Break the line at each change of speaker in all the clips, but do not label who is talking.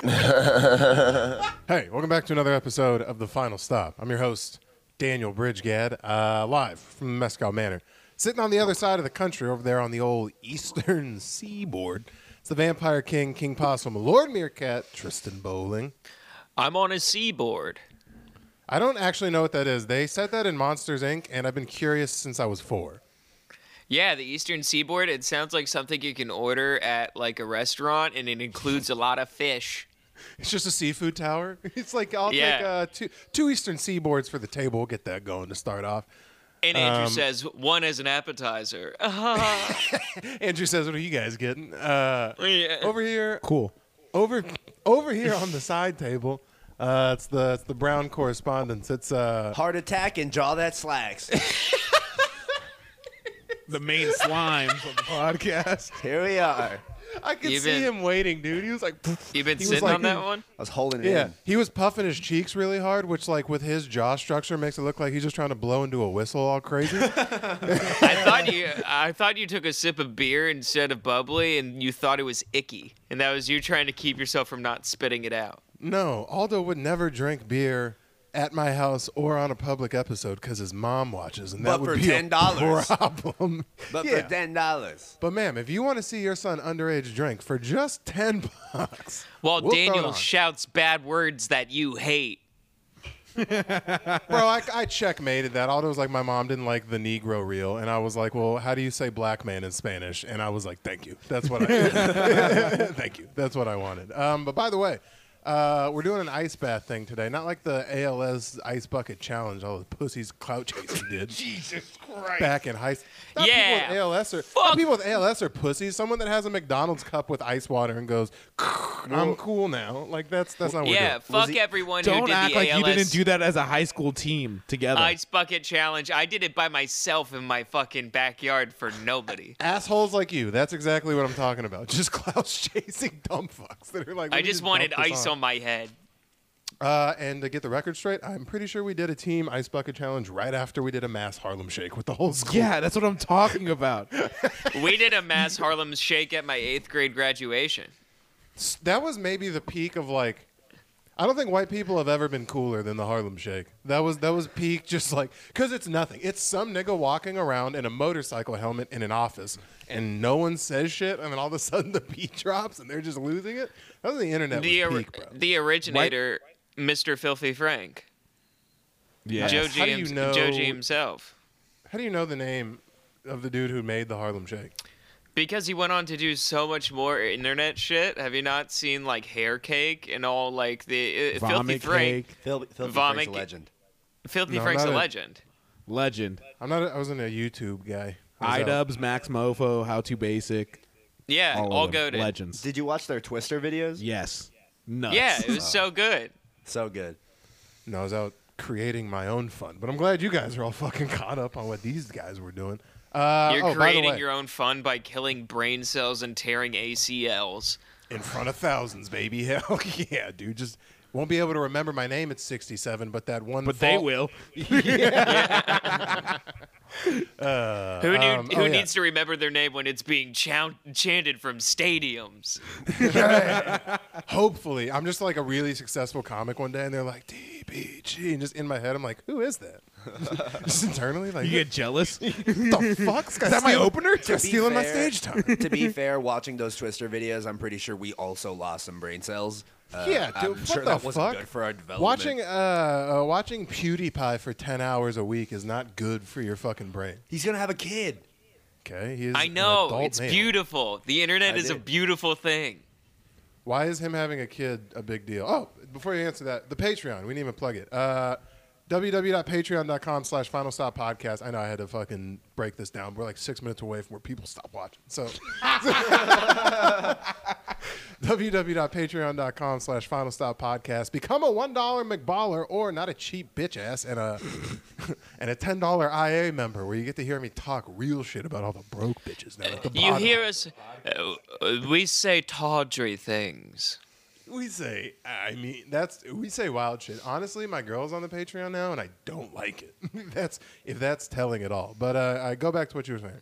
Hey, welcome back to another episode of The Final Stop. I'm your host, Daniel Bridgegad, uh, live from Mescal Manor. Sitting on the other side of the country over there on the old eastern seaboard, it's the Vampire King, King Possum, Lord Meerkat, Tristan Bowling.
I'm on a seaboard.
I don't actually know what that is. They said that in Monsters, Inc., and I've been curious since I was four.
Yeah, the Eastern Seaboard. It sounds like something you can order at like a restaurant, and it includes a lot of fish.
It's just a seafood tower. It's like, I'll take uh, two, two eastern seaboards for the table. We'll get that going to start off.
And Andrew
Um,
says one as an appetizer.
Andrew says, What are you guys getting? Uh,
Yeah.
over here,
Cool.
over over here on the side table uh, it's the it's the brown correspondence it's uh
Heart attack and jaw that slacks.
The main slimes of the podcast.
Here we are.
I could
You've
see
been-
him waiting dude he was like
You've been
he was
sitting
like-
on that one.
I was holding it
yeah
in.
he was puffing his cheeks really hard which like with his jaw structure makes it look like he's just trying to blow into a whistle all crazy
I thought you. I thought you took a sip of beer instead of bubbly, and you thought it was icky, and that was you trying to keep yourself from not spitting it out.
no aldo would never drink beer at my house or on a public episode because his mom watches and that
But
would
for
be a
$10.
problem
But
Yeah.
for ten dollars.
but ma'am if you want to see your son underage drink for just 10 bucks
While
we'll throw it
Daniel
on.
shouts bad words that you hate.
Bro, I, I checkmated that. Aldo was like, my mom didn't like the Negro reel, and I was like, well, how do you say black man in Spanish? And I was like, thank you. That's what I. thank you. That's what I wanted. Um, but by the way, uh, we're doing an ice bath thing today, not like the ALS ice bucket challenge. All the pussies clout chasing did. Jesus Christ! Back in high. Not
Yeah.
People with ALS are not
Fuck.
people with ALS are pussies. Someone that has a McDonald's cup with ice water and goes, I'm cool now. Like that's that's not what
Yeah,
we're doing.
fuck
he-
everyone who
Don't
did
act
the
like
ALS
you didn't do that as a high school team together.
ice bucket challenge. I did it by myself in my fucking backyard for nobody.
Assholes like you. That's exactly what I'm talking about. Just clouse chasing dumb fucks that are like.
I just wanted
dump this
ice on my head.
Uh, and to get the record straight, I'm pretty sure we did a team ice bucket challenge right after we did a mass Harlem Shake with the whole school.
yeah, that's what I'm talking about.
We did a mass Harlem Shake at my eighth grade graduation.
S- that was maybe the peak of like. I don't think white people have ever been cooler than the Harlem Shake. That was that was peak, just like because it's nothing. It's some nigga walking around in a motorcycle helmet in an office, and no one says shit, and then all of a sudden the beat drops, and they're just losing it. That was the internet
The,
was
or-
peak, bro.
the originator, Mr. Filthy Frank,
Yeah.
Joe
How do
G,
you know-
Joji himself,
How do you know the name of the dude who made the Harlem Shake?
Because he went on to do so much more internet shit. Have you not seen like Hair Cake and all like the uh, Filthy Frank?
cake,
Phil, Filthy
Vomit-
Frank's a legend.
Filthy
No,
Frank's
not
a
a-
legend.
legend.
I'm not. A, I wasn't a YouTube guy. I was out.
iDubbbz, Maxmoefoe, How to Basic.
Yeah,
All,
all
of them.
go to.
legends.
Did you watch their Twister videos?
yes. Nuts.
Yeah, it was so good.
So good.
No, I was out creating my own fun. But I'm glad you guys are all fucking caught up on what these guys were doing. Uh,
You're
oh,
creating your own fun by killing brain cells and tearing ACLs.
in front of thousands, baby. Hell yeah, dude. Just won't be able to remember my name at 67, but that one.
But they
fall-
will.
Who, knew,
um,
who
oh, yeah.
needs to remember their name when it's being chow- chanted from stadiums?
Hopefully, I'm just like a really successful comic one day, and they're like DBG, and just in my head, I'm like, who is that? just internally, like,
You get jealous.
the fuck? Is
that my opener?
They're
To be
stealing my
fair-
stage time.
to be fair, watching those Twister videos, I'm pretty sure we also lost some brain cells. Uh,
Yeah, dude.
I'm
what
sure
the
that wasn't
fuck?
good for our development.
Watching uh, uh, watching PewDiePie for ten hours a week is not good for your fucking brain.
He's gonna have a kid.
Okay, he is.
I
an
know
adult
it's
male.
beautiful. The internet
I
is a
did.
beautiful thing.
Why is him having a kid a big deal? Oh, before you answer that, the Patreon. We didn't even plug it. Uh, www.patreon.com slash final stop podcast. I know I had to fucking break this down. We're like six minutes away from where people stop watching. So www.patreon.com slash final stop podcast. Become a $1 McBaller or not a cheap bitch ass and a and a $10 IA member where you get to hear me talk real shit about all the broke bitches now at the
You
bottom.
hear us? Uh, we say tawdry things.
We say, I mean, that's we say wild shit. Honestly, my girl's on the Patreon now, and I don't like it. that's if that's telling at all. But uh, I go back to what you were saying.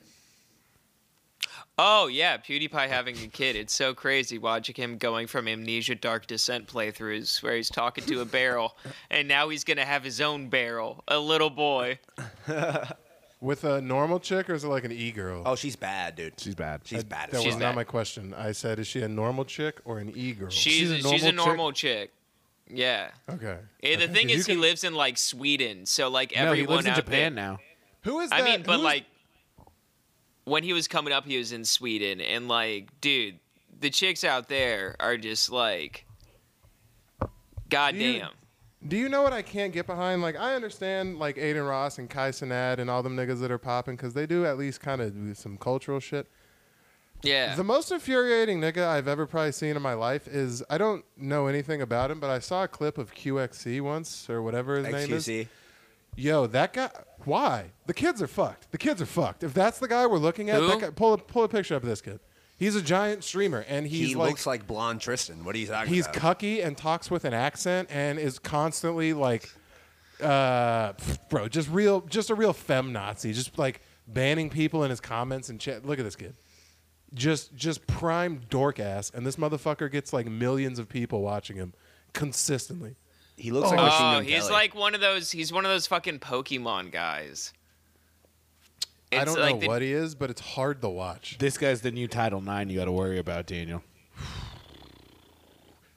Oh yeah, PewDiePie having a kid. It's so crazy watching him going from Amnesia Dark Descent playthroughs where he's talking to a barrel, and now he's gonna have his own barrel, a little boy.
With a normal chick or is it like an e girl?
Oh, she's bad, dude.
She's bad.
She's bad.
that
as
was
fuck.
not my question. I said, is she a normal chick or an e girl?
She's
She's a
she's a
normal chick?
chick. Yeah.
okay.
Eh, the
Okay,
thing
'cause you
is, he
can-
lives in like Sweden, so like
no, he
everyone
lives in
out
Japan
there,
now.
Who is
I mean, but
who's-
like when he was coming up, he was in Sweden, and like, dude, the chicks out there are just like, goddamn.
Do you know what I can't get behind? Like, I understand like Adin Ross and Kai Cenat and all them niggas that are popping because they do at least kind of do some cultural shit.
Yeah.
The most infuriating nigga I've ever probably seen in my life is I don't know anything about him, but I saw a clip of QXC once or whatever his name is.
XQC.
Yo, that guy. Why? The kids are fucked. The kids are fucked. If that's the guy we're looking at, that guy, pull a, pull a picture up of this kid. He's a giant streamer, and he's
he
like
looks like blonde Tristan. What are you talking
he's
about?
He's cucky and talks with an accent and is constantly like uh bro just real just a real fem nazi just like banning people in his comments and chat look at this kid just just prime dork ass and this motherfucker gets like millions of people watching him consistently
he looks like Machine
Oh, he's
Kelly.
like one of those. He's one of those fucking Pokemon guys.
I don't
like
know
the-
what he is but it's hard to watch
This guy's the new Title Nine. You got to worry about Daniel.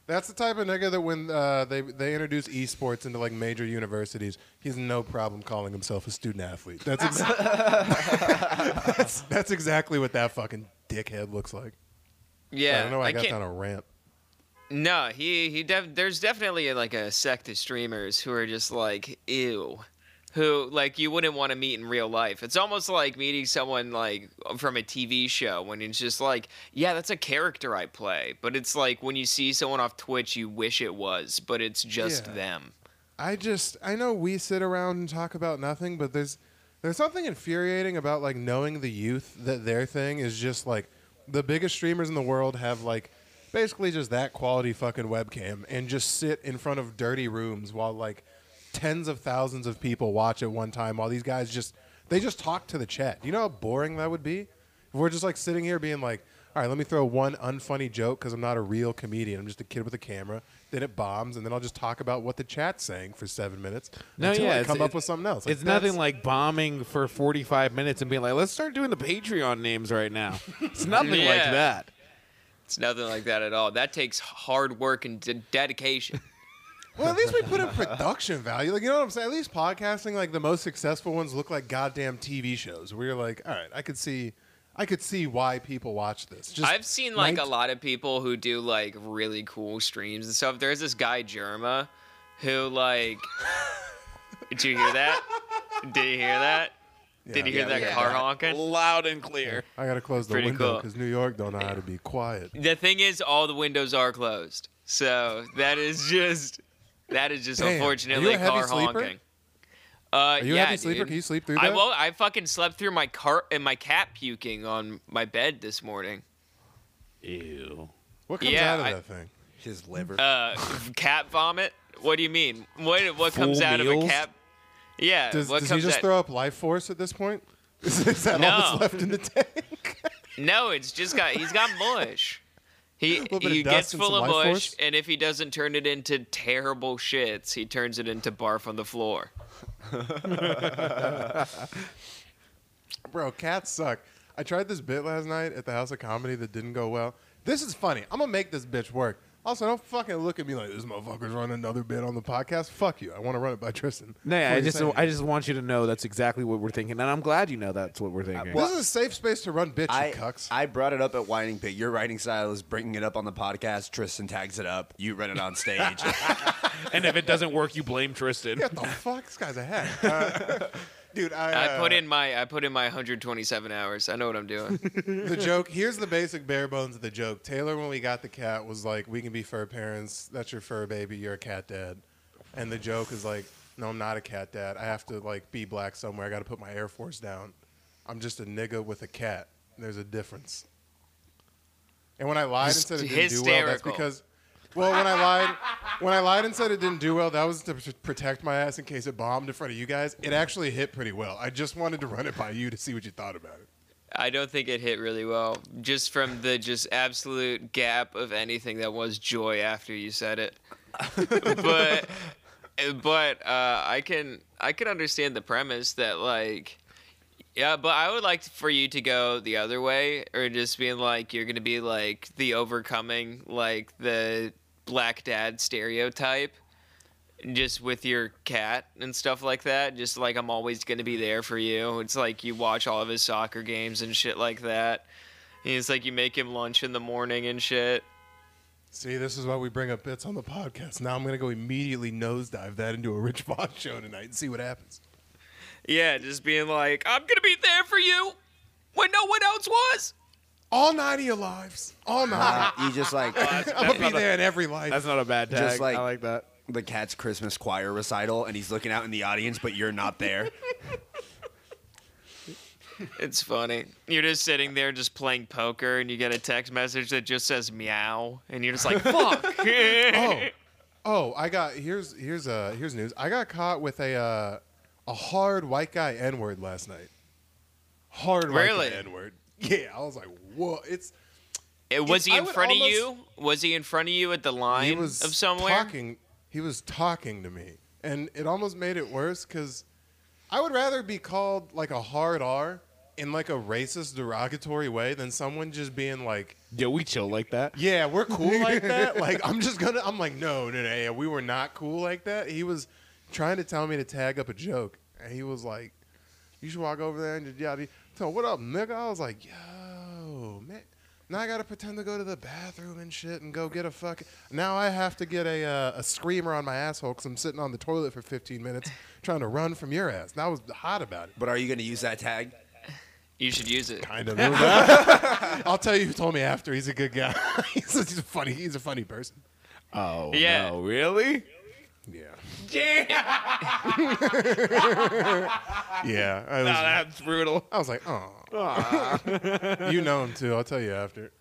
that's the type of nigga that when uh, they they introduce esports into like major universities, he's no problem calling himself a student athlete. That's exa- that's, that's exactly what that fucking dickhead looks like.
Yeah,
I don't know. why I, got
can't-
down a rant.
No, he he. Def- there's definitely like a sect of streamers who are just like ew, who like you wouldn't want to meet in real life. It's almost like meeting someone like from a TV show when it's just like, yeah, that's a character I play, but it's like when you see someone off Twitch, you wish it was, but it's just
Yeah.
them.
I just I know we sit around and talk about nothing, but there's there's something infuriating about like knowing the youth that their thing is just like the biggest streamers in the world have like basically just that quality fucking webcam and just sit in front of dirty rooms while like tens of thousands of people watch at one time while these guys just they just talk to the chat. Do You know how boring that would be? If we're just like sitting here being like, all right, let me throw one unfunny joke because I'm not a real comedian. I'm just a kid with a camera. Then it bombs, and then I'll just talk about what the chat's saying for seven minutes
No,
until
yeah,
I come up with something else. Like,
it's nothing like bombing for 45 minutes and being like, let's start doing the Patreon names right now. It's nothing like that.
It's nothing like that at all. That takes hard work and de- dedication.
Well, at least we put in production value. Like, you know what I'm saying? At least podcasting, like the most successful ones, look like goddamn TV shows. Where you're like, all right, I could see, I could see why people watch this. Just
I've seen like a lot of people who do like really cool streams and stuff. There's this guy Jerma who like Did you hear that? Did you hear that? Did you hear
Yeah,
that
yeah.
car honking?
Loud and clear.
I gotta close the
Pretty
window
cool.
because New York don't know how to be quiet.
The thing is all the windows are closed. So that is just that is just
Damn. Are
unfortunately
you a heavy
car
sleeper?
honking. Uh,
Are you
yeah,
a heavy sleeper?
dude.
Can you sleep through
I
that?
will. I fucking slept through my car and my cat puking on my bed this morning.
Ew.
What comes
Yeah,
out of
I-
that thing?
His liver.
Uh, cat vomit. What do you mean? What what comes
Full
out of
meals?
a cat? Yeah.
Does,
what
does he just
out-
throw up life force at this point? Is, is that all that's left in the tank?
No, it's just got he's got mush. He
little bit of
he gets full of
life
mush,
force?
and if he doesn't turn it into terrible shits, he turns it into barf on the floor.
Bro, cats suck. I tried this bit last night at the House of Comedy that didn't go well. This is funny. I'm gonna make this bitch work. Also, don't fucking look at me like this motherfucker's running another bit on the podcast. Fuck you. I want to run it by Tristan.
No,
Before
I just I just want you to know that's exactly what we're thinking, and I'm glad you know that's what we're thinking.
This is a safe space to run bitch,
I,
you cucks.
I brought it up at Whining Pit. Your writing style is bringing it up on the podcast. Tristan tags it up. You run it on stage.
and if it doesn't work, you blame Tristan.
what the fuck? This guy's a hack. Uh, dude, I,
I put
uh,
in my I put in my 127 hours. I know what I'm doing.
the joke. Here's the basic bare bones of the joke. Taylor, when we got the cat, was like, "We can be fur parents. That's your fur baby. You're a cat dad." And the joke is like, "No, I'm not a cat dad. I have to like be black somewhere. I got to put my Air Force down. I'm just a nigga with a cat. There's a difference." And when I lied and said it didn't do well, that's because. Well, when I lied, when I lied and said it didn't do well, that was to pr- protect my ass in case it bombed in front of you guys. It actually hit pretty well. I just wanted to run it by you to see what you thought about it.
I don't think it hit really well, just from the just absolute gap of anything that was joy after you said it. but but uh, I can I can understand the premise that like yeah, but I would like for you to go the other way, or just being like you're gonna be like the overcoming like the black dad stereotype, just with your cat and stuff like that. Just like I'm always gonna be there for you. It's like you watch all of his soccer games and shit like that. And it's like you make him lunch in the morning and shit.
See, this is why we bring up bits on the podcast. Now I'm gonna go immediately nosedive that into a Rich Vaughn show tonight and see what happens.
Yeah, just being like, I'm gonna be there for you when no one else was.
All 90 of your lives. All 90.
Uh, you just like
I'm gonna be there in every life.
That's not a bad tag.
Just like-
I like that.
the cat's Christmas choir recital, and he's looking out in the audience, but you're not there.
It's funny. You're just sitting there just playing poker and you get a text message that just says meow and you're just like, fuck.
oh, oh, I got here's here's uh here's news. I got caught with a uh, a hard white guy N word last night. Hard white
Really?
guy N word. Yeah, I was like, whoa. It's uh,
It- was he in front
almost-
of you? Was he in front of you at the line
he was
of somewhere?
talking. He was talking to me, and it almost made it worse because I would rather be called like a hard R in like a racist, derogatory way than someone just being like,
Yeah, we chill like that.
"Yeah, we're cool like that." Like I'm just gonna. I'm like, no, no, no, yeah, we were not cool like that. He was trying to tell me to tag up a joke, and he was like, "You should walk over there and just yada." So what up, nigga? I was like, "Yo, man." Now I gotta pretend to go to the bathroom and shit and go get a fucking. Now I have to get a uh, a screamer on my asshole because I'm sitting on the toilet for 15 minutes trying to run from your ass. And I was hot about it.
But are you going to use that tag?
You should use it.
Kind of. I'll tell you who told me after. He's a good guy. he's, a, he's a funny. He's a funny person.
Oh
Yeah.
no, really?
Yeah. Yeah. I was,
No, that's brutal.
I was like, oh. you know him too. I'll tell you after.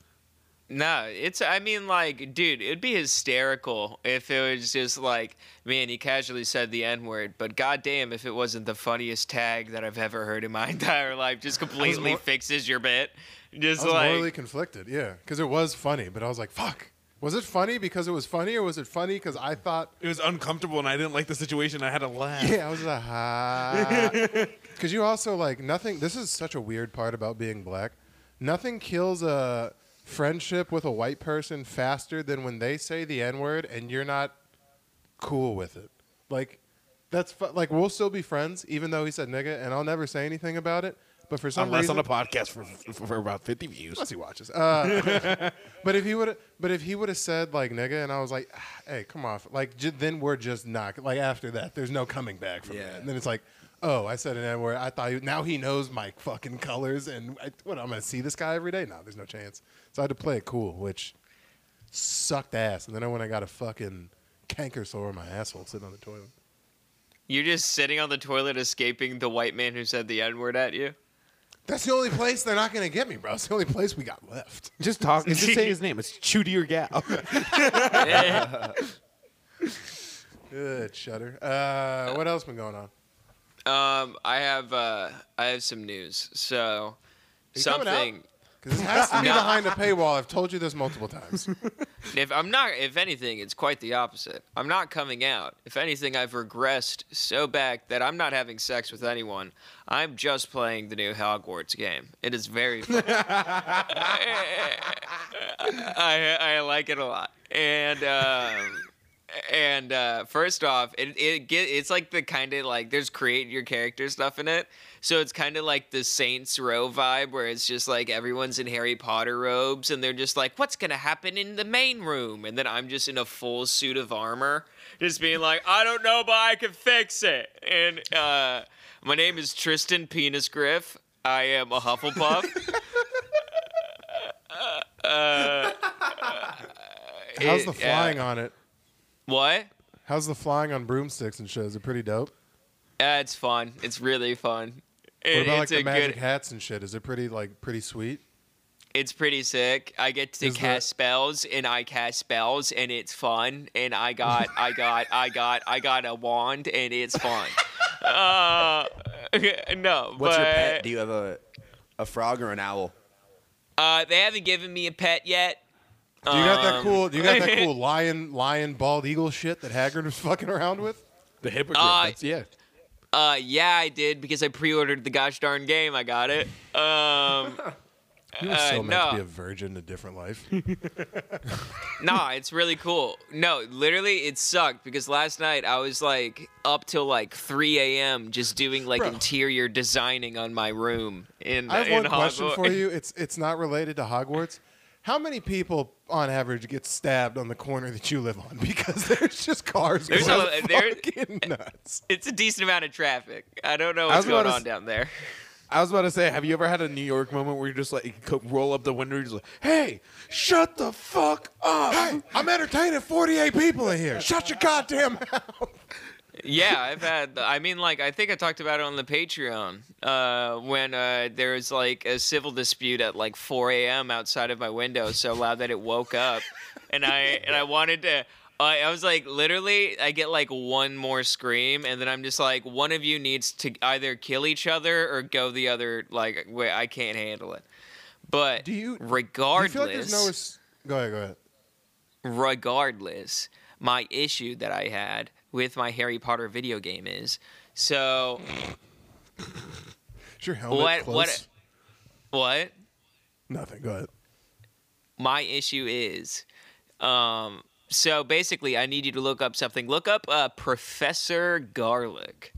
No, it's. I mean, like, dude, it'd be hysterical if it was just like, man, he casually said the N word, but goddamn, if it wasn't the funniest tag that I've ever heard in my entire life, just completely fixes your bit. Just
I was
like,
morally conflicted. Yeah, because it was funny, but I was like, fuck. Was it funny because it was funny, or was it funny because I thought?
It was uncomfortable, and I didn't like the situation. I had to laugh.
Yeah, I was like, ha. Because you also like nothing. This is such a weird part about being black. Nothing kills a friendship with a white person faster than when they say the n word and you're not cool with it. Like that's fu- like we'll still be friends even though he said nigga, and I'll never say anything about it. But for some
Unless
reason,
on a podcast for, for, for about 50 views.
Unless he watches. Uh, but if he would, but if he would have said like nigga, and I was like, "Ah, hey, come off, like j- then we're just not like after that. There's no coming back from
Yeah.
that. And then it's like, oh, I said an N word. I thought he, now he knows my fucking colors, and I, what I'm gonna see this guy every day. No, there's no chance. So I had to play it cool, which sucked ass. And then I when I got a fucking canker sore on my asshole sitting on the toilet.
you're just sitting on the toilet escaping the white man who said the N word at you.
That's the only place they're not gonna get me, bro. It's the only place we got left.
Just talk. Just say his name. It's Chudy or Gal.
Good shutter. Uh, what else been going on?
Um, I have uh, I have some news. So
you coming out?
something.
Because this has to be behind a paywall. I've told you this multiple times.
If I'm not, if anything, it's quite the opposite. I'm not coming out. If anything, I've regressed so back that I'm not having sex with anyone. I'm just playing the new Hogwarts game. It is very fun. I I like it a lot. And um, and uh, first off, it it get it's like the kind of like there's create your character stuff in it. So it's kind of like the Saints Row vibe where it's just like everyone's in Harry Potter robes and they're just like, what's gonna happen in the main room? And then I'm just in a full suit of armor, just being like, I don't know, but I can fix it. And uh, my name is Tristan Penis Griff. I am a Hufflepuff. uh,
How's the flying
uh,
on it?
What?
How's the flying on broomsticks and shit? Is it pretty dope?
Yeah, it's fun. It's really fun.
What
It-
about like the
a
magic
good.
hats and shit? Is it pretty like pretty sweet?
It's pretty sick. I get to
Is
cast
there-
spells, and I cast spells, and it's fun. And I got, I got, I got, I got a wand, and it's fun. uh, no,
What's
but
your pet? Do you have a A frog or an owl?
Uh, they haven't given me a pet yet.
Do you got that
Um,
cool? Do you got that cool lion, lion, bald eagle shit that Hagrid was fucking around with?
The hypocrite.
Uh,
that's, yeah.
Uh, yeah, I did because I pre-ordered the gosh darn game. I got it. Um,
You were
Uh,
so meant
no.
to be a virgin in a different life.
nah, it's really cool. No, literally, it sucked because last night I was like up till like 3 a.m. just doing like
Bro.
interior designing on my room in
I have
in
one question for you. It's it's not related to Hogwarts. How many people, on average, get stabbed on the corner that you live on? Because there's just cars
There's
going
a- there-
fucking nuts.
It's a decent amount of traffic. I don't know what's going on
s-
down there.
I was about to say, have you ever had a New York moment where you just like co- roll up the window, and you're just like, "Hey, shut the fuck up!"
Hey, I'm entertaining 48 people in here. Shut your goddamn mouth.
Yeah, I've had. I mean, like I think I talked about it on the Patreon uh, when uh, there was like a civil dispute at like 4 a.m. outside of my window, so loud that it woke up, and I and I wanted to. I I was like, literally, I get like one more scream, and then I'm just like, one of you needs to either kill each other or go the other. Like, way I can't handle it. But
Do you- Do you
regardless,
feel like there's no? Go ahead. Go ahead.
regardless, my issue that I had with my Harry Potter video game is so
Is your helmet
what
close?
what what
Nothing. Go ahead.
my issue is um so basically I need you to look up something. Look up uh, Professor Garlick.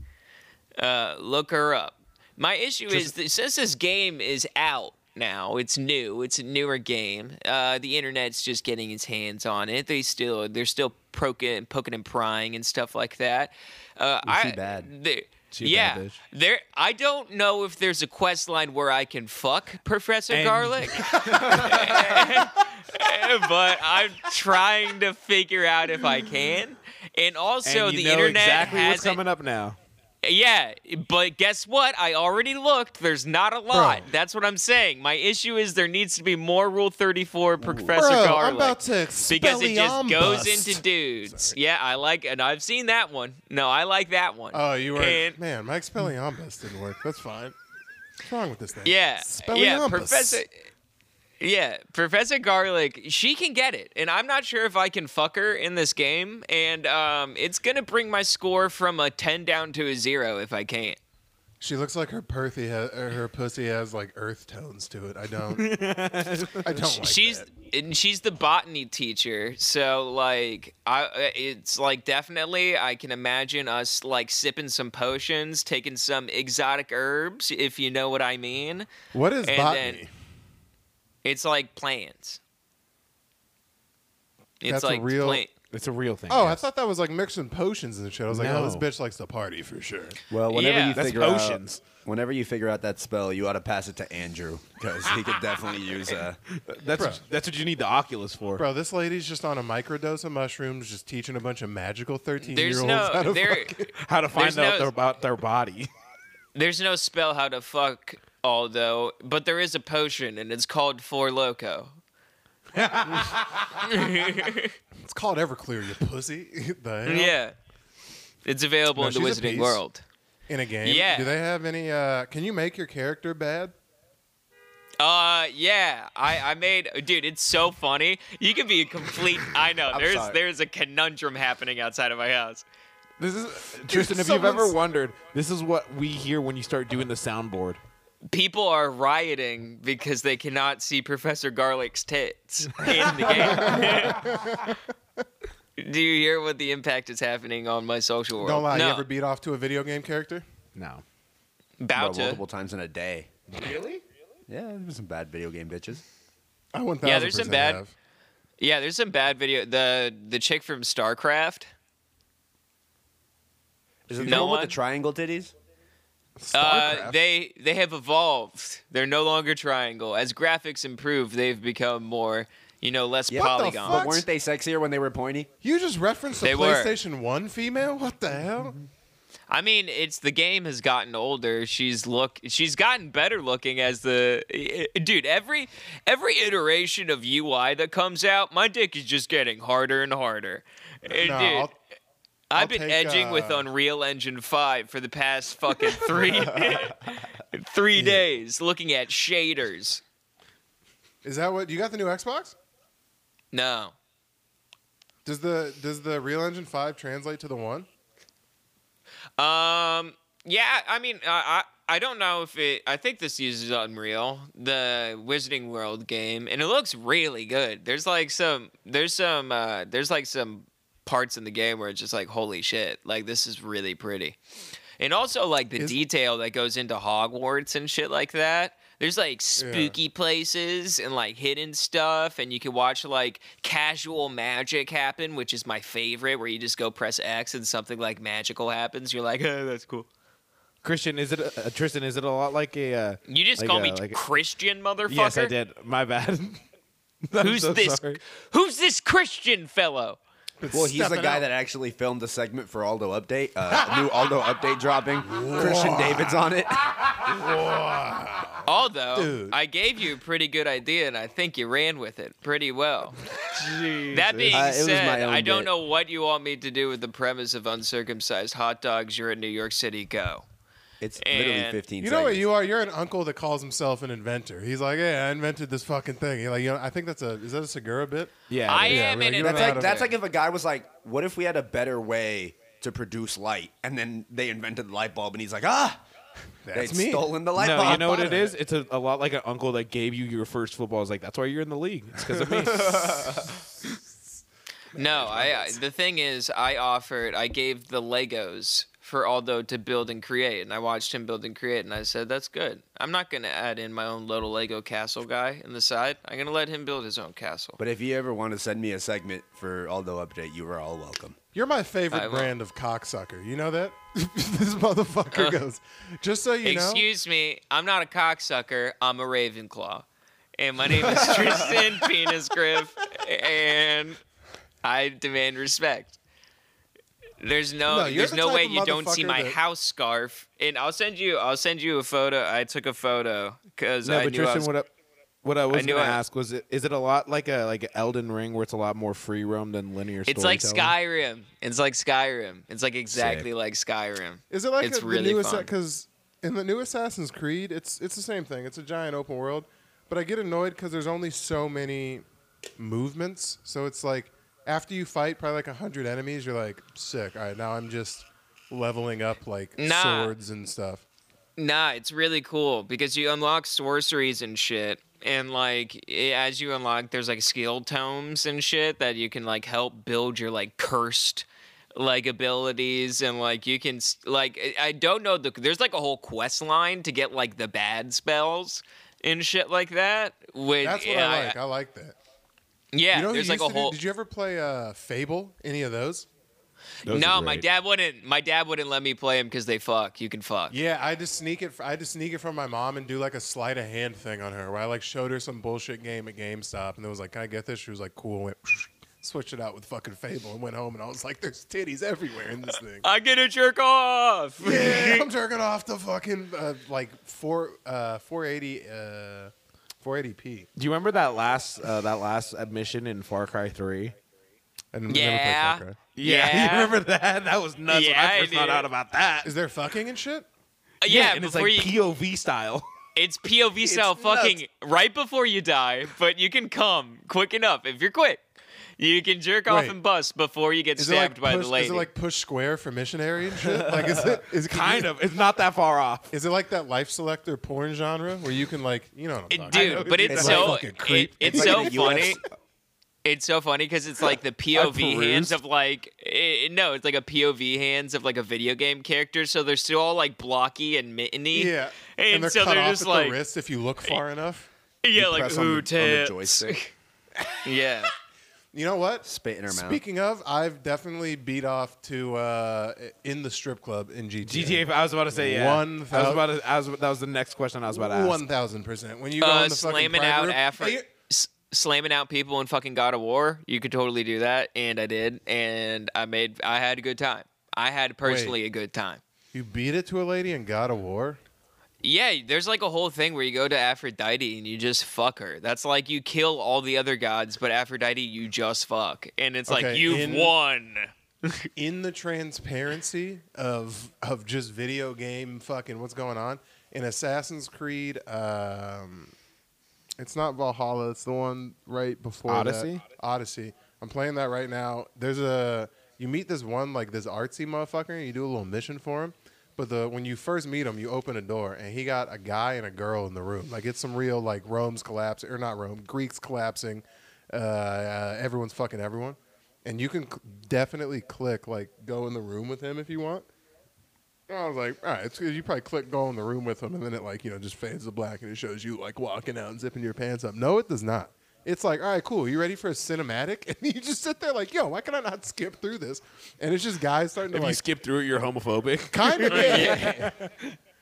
Uh, look her up. My issue is that since this game is out now, it's new. It's a newer game. Uh, the internet's just getting its hands on it. They still they're still poking, poking and prying and stuff like that. Uh,
Was she
I,
bad?
they-
She
yeah,
bad
there. I don't know if there's a quest line where I can fuck Professor
And-
Garlick, but I'm trying to figure out if I can. And also,
and you
the
know
internet
exactly
has
what's coming up now.
Yeah, but guess what? I already looked. There's not a lot.
Bro.
That's what I'm saying. My issue is there needs to be more Rule 34 Professor
Bro,
Garlick.
I'm about to
because it just goes into dudes. Yeah, I like, and I've seen that one. No, I like that one.
Oh, you were
And-
man. My Expelliarmus didn't work. That's fine. What's wrong with this thing?
Yeah, yeah, Professor. Yeah, Professor Garlick, she can get it, and I'm not sure if I can fuck her in this game, and um, it's gonna bring my score from a ten down to a zero if I can't.
She looks like her perthy ha- her pussy has like earth tones to it. I don't. I don't like
she's
that.
and she's the botany teacher, so like I, it's like definitely I can imagine us like sipping some potions, taking some exotic herbs, if you know what I mean.
What is
and
botany?
then- It's like plants. It's
That's a
like
real-
plant.
It's a real thing.
oh, I
yes.
thought that was like mixing potions and shit. I was like, oh, this bitch likes to party for sure.
Well, whenever
Yeah.
you
That's
figure
potions.
out, whenever you figure out that spell, you ought to pass it to Andrew because he could definitely use a.
that's
Bro.
that's what you need the Oculus for.
Bro, this lady's just on a microdose of mushrooms, just teaching a bunch of magical thirteen-year-olds
There's no
how to
there.
fuck.
How to find
There's
out
no-
their- about their body.
There's no spell how to fuck although, but there is a potion and it's called Four Loco.
It's called Everclear, you pussy. the hell?
Yeah. It's available
No,
in the
she's a
Wizarding
piece.
World.
In a game.
Yeah.
Do they have any? uh Can you make your character bad?
Uh yeah, I I made dude, it's so funny. You could be a complete I know.
I'm
There's
sorry.
there's a conundrum happening outside of my house.
This is Tristan. If you've ever
someone's-
wondered, this is what we hear when you start doing the soundboard.
People are rioting because they cannot see Professor Garlick's tits in the game. Do you hear what the impact is happening on my social world?
Don't lie.
No,
You ever beat off to a video game character?
No.
about to.
multiple times in a day.
Really?
Yeah, there's some bad video game bitches.
I one
Yeah, there's some bad- Yeah, there's some bad video. The the chick from StarCraft.
Is it the
No
one with the triangle titties?
Uh, they they have evolved. They're no longer triangle. As graphics improve, they've become more, you know, less
Yeah.
What the
polygon.
fuck?
But weren't they sexier when they were pointy?
You just referenced the
They were.
PlayStation One female. What the hell?
I mean, it's the game has gotten older. She's look she's gotten better looking as the dude. Every every iteration of UI that comes out, my dick is just getting harder and harder. And
No,
dude,
I'll-
I've been
take,
edging with
uh,
Unreal Engine 5 for the past fucking three three days, looking at shaders.
Is that what you got the new Xbox?
No.
Does the does the Real Engine Five translate to the one?
Um. Yeah. I mean, I I I don't know if it. I think this uses Unreal, the Wizarding World game, and it looks really good. There's like some. There's some. Uh, there's like some parts in the game where it's just like, holy shit! Like this is really pretty, and also like the
Is-
detail that goes into Hogwarts and shit like that. There's like spooky places and like hidden stuff, and you can watch like casual magic happen, which is my favorite, where you just go press X and something like magical happens. You're like, oh, that's cool.
Christian, is it uh, Tristan? Is it a lot like a? Uh,
You just
like
call
a-
me
like a-
Christian, motherfucker.
yes, I did. My bad.
Who's
so
this?
sorry.
Who's this Christian fellow?
Well, he's the guy
out.
that actually filmed the segment for Aldo Update. Uh, new Aldo Update dropping. Christian David's on it.
Although
Dude.
I gave you a pretty good idea, and I think you ran with it pretty well. That being
Uh, it was my
said,
own
I don't
bit.
know what you want me to do with the premise of uncircumcised hot dogs. You're in New York City. Go.
It's literally
And-
15
You know what
seconds.
you are? You're an uncle that calls himself an inventor. He's like, "Yeah, I invented this fucking thing." You're like, you know, I think that's a is that a Segura bit?
Yeah,
I
it is.
Yeah,
am
really,
an
you don't
That's
know how
like
to-
that's like if a guy was like, "What if we had a better way to produce light?" And then they invented the light bulb, and he's like, "Ah,
That's
they'd
me.
stolen the light
no,
bulb."
you know what it is? it? It's a, a lot like an uncle that gave you your first football. It's like that's why you're in the league. It's because of me.
No, I, I. The thing is, I offered. I gave the Legos for Aldo to build and create, and I watched him build and create, and I said, "That's good. I'm not gonna add in my own little Lego castle guy in the side. I'm gonna let him build his own castle."
But if you ever want to send me a segment for Aldo Update, you are all welcome.
You're my favorite brand of cocksucker. You know that? this motherfucker uh. goes. Just so you know.
Excuse me, I'm not a cocksucker. I'm a Ravenclaw, and my name is Tristan Penis Griff, and I demand respect. There's no,
No,
there's
the
no way you don't see my
that-
house scarf, and I'll send you, I'll send you a photo. I took a photo because
no,
I
but
knew I
Tristan,
was.
what I, what I was
knew
going to
I-
ask was, it, is it a lot like a like Elden Ring where it's a lot more free roam than linear?
it's like? Skyrim. It's like Skyrim. It's like exactly like Skyrim.
Is it like
It's
a,
really
the new
fun.
Because in the new Assassin's Creed, it's it's the same thing. It's a giant open world, but I get annoyed because there's only so many movements. So it's like after you fight probably like hundred enemies, you're like sick. All right, now I'm just leveling up like
Nah.
swords and stuff.
Nah, it's really cool because you unlock sorceries and shit. And like as you unlock, there's like skill tomes and shit that you can like help build your like cursed like abilities and like you can like I- don't know the there's like a whole quest line to get like the bad spells and shit like that. Which
That's what
yeah,
I like. I like that.
Yeah,
you know,
there's like a
to do-
whole.
did you ever play uh, Fable? Any of those?
Those
no, my dad wouldn't. My dad wouldn't let me play them because they fuck. You can fuck.
Yeah, I just sneak it. I just sneak it from my mom and do like a sleight of hand thing on her, where I like showed her some bullshit game at GameStop, and it was like, "Can I get this?" She was like, "Cool." Went, switched it out with fucking Fable, and went home, and I was like, "There's titties everywhere in this thing."
I get a jerk off.
yeah, I'm jerking off the fucking uh, like four uh, 480 uh, 480p.
Do you remember that last uh, that last admission in Far Cry Three?
I never played
Yeah.
Far Cry.
Yeah.
you remember that? That was nuts
Yeah,
when I
I
first found
do.
out about that.
Is there fucking and shit?
yeah,
and it's
before
like
you,
POV style.
It's POV style
nuts.
fucking right before you die, but you can come quick enough if you're quick. You can jerk off
Wait.
and bust before you get
Is it like
stabbed by
push,
the lady.
Is it like push square for missionary and shit? Like is it is it
kind of. It's not that far off.
Is it like that life selector porn genre where you can like you know what I'm
It-
talking
dude,
about?
but it's,
It's
so
like fucking creep.
it- it's
It's like
so
the
funny. It's so funny because it's like the POV hands of like eh, no, it's like a POV hands of like a video game character, so they're still all like blocky and mitteny.
Yeah,
and,
they're
so
cut
they're
off
just
at
like
the wrist if you look far enough.
yeah, like
press on
who
the- on the
tits.
joystick.
yeah.
You know what?
Spit in her mouth.
Speaking of, I've definitely beat off to uh, in the strip club in GTA.
GTA. I was about to say yeah.
One
I was about to. I was, that was the next question I was about to ask.
One thousand percent. When you go
Uh,
in the
slamming
private
out
room-
Afri-
Hey,
slamming out people in fucking God of War. You could totally do that, and I did, and I made. I had a good time. I had personally a good time.
you beat it to a lady in God of War.
Yeah, there's like a whole thing where you go to Aphrodite and you just fuck her. That's like you kill all the other gods, but Aphrodite you just fuck, and it's like you've
in-
won.
in the transparency of of just video game fucking what's going on in Assassin's Creed. Um, it's not Valhalla. It's the one right before that.
Odyssey?
Odyssey. I'm playing that right now. There's a you meet this one like this artsy motherfucker. and You do a little mission for him. But the when you first meet him, you open a door and he got a guy and a girl in the room. Like it's some real like Rome's collapsing or not Rome, Greeks collapsing. Uh, uh, everyone's fucking everyone, and you can cl- definitely click like go in the room with him if you want. And I was like, all right, it's you probably click go in the room with him, and then it like you know just fades to black and it shows you like walking out and zipping your pants up. No, it does not. It's like, all right, cool. You ready for a cinematic? And you just sit there like, yo, why can I not skip through this? And it's just guys starting to
If you
like
skip through it, you're homophobic.
kind of yeah.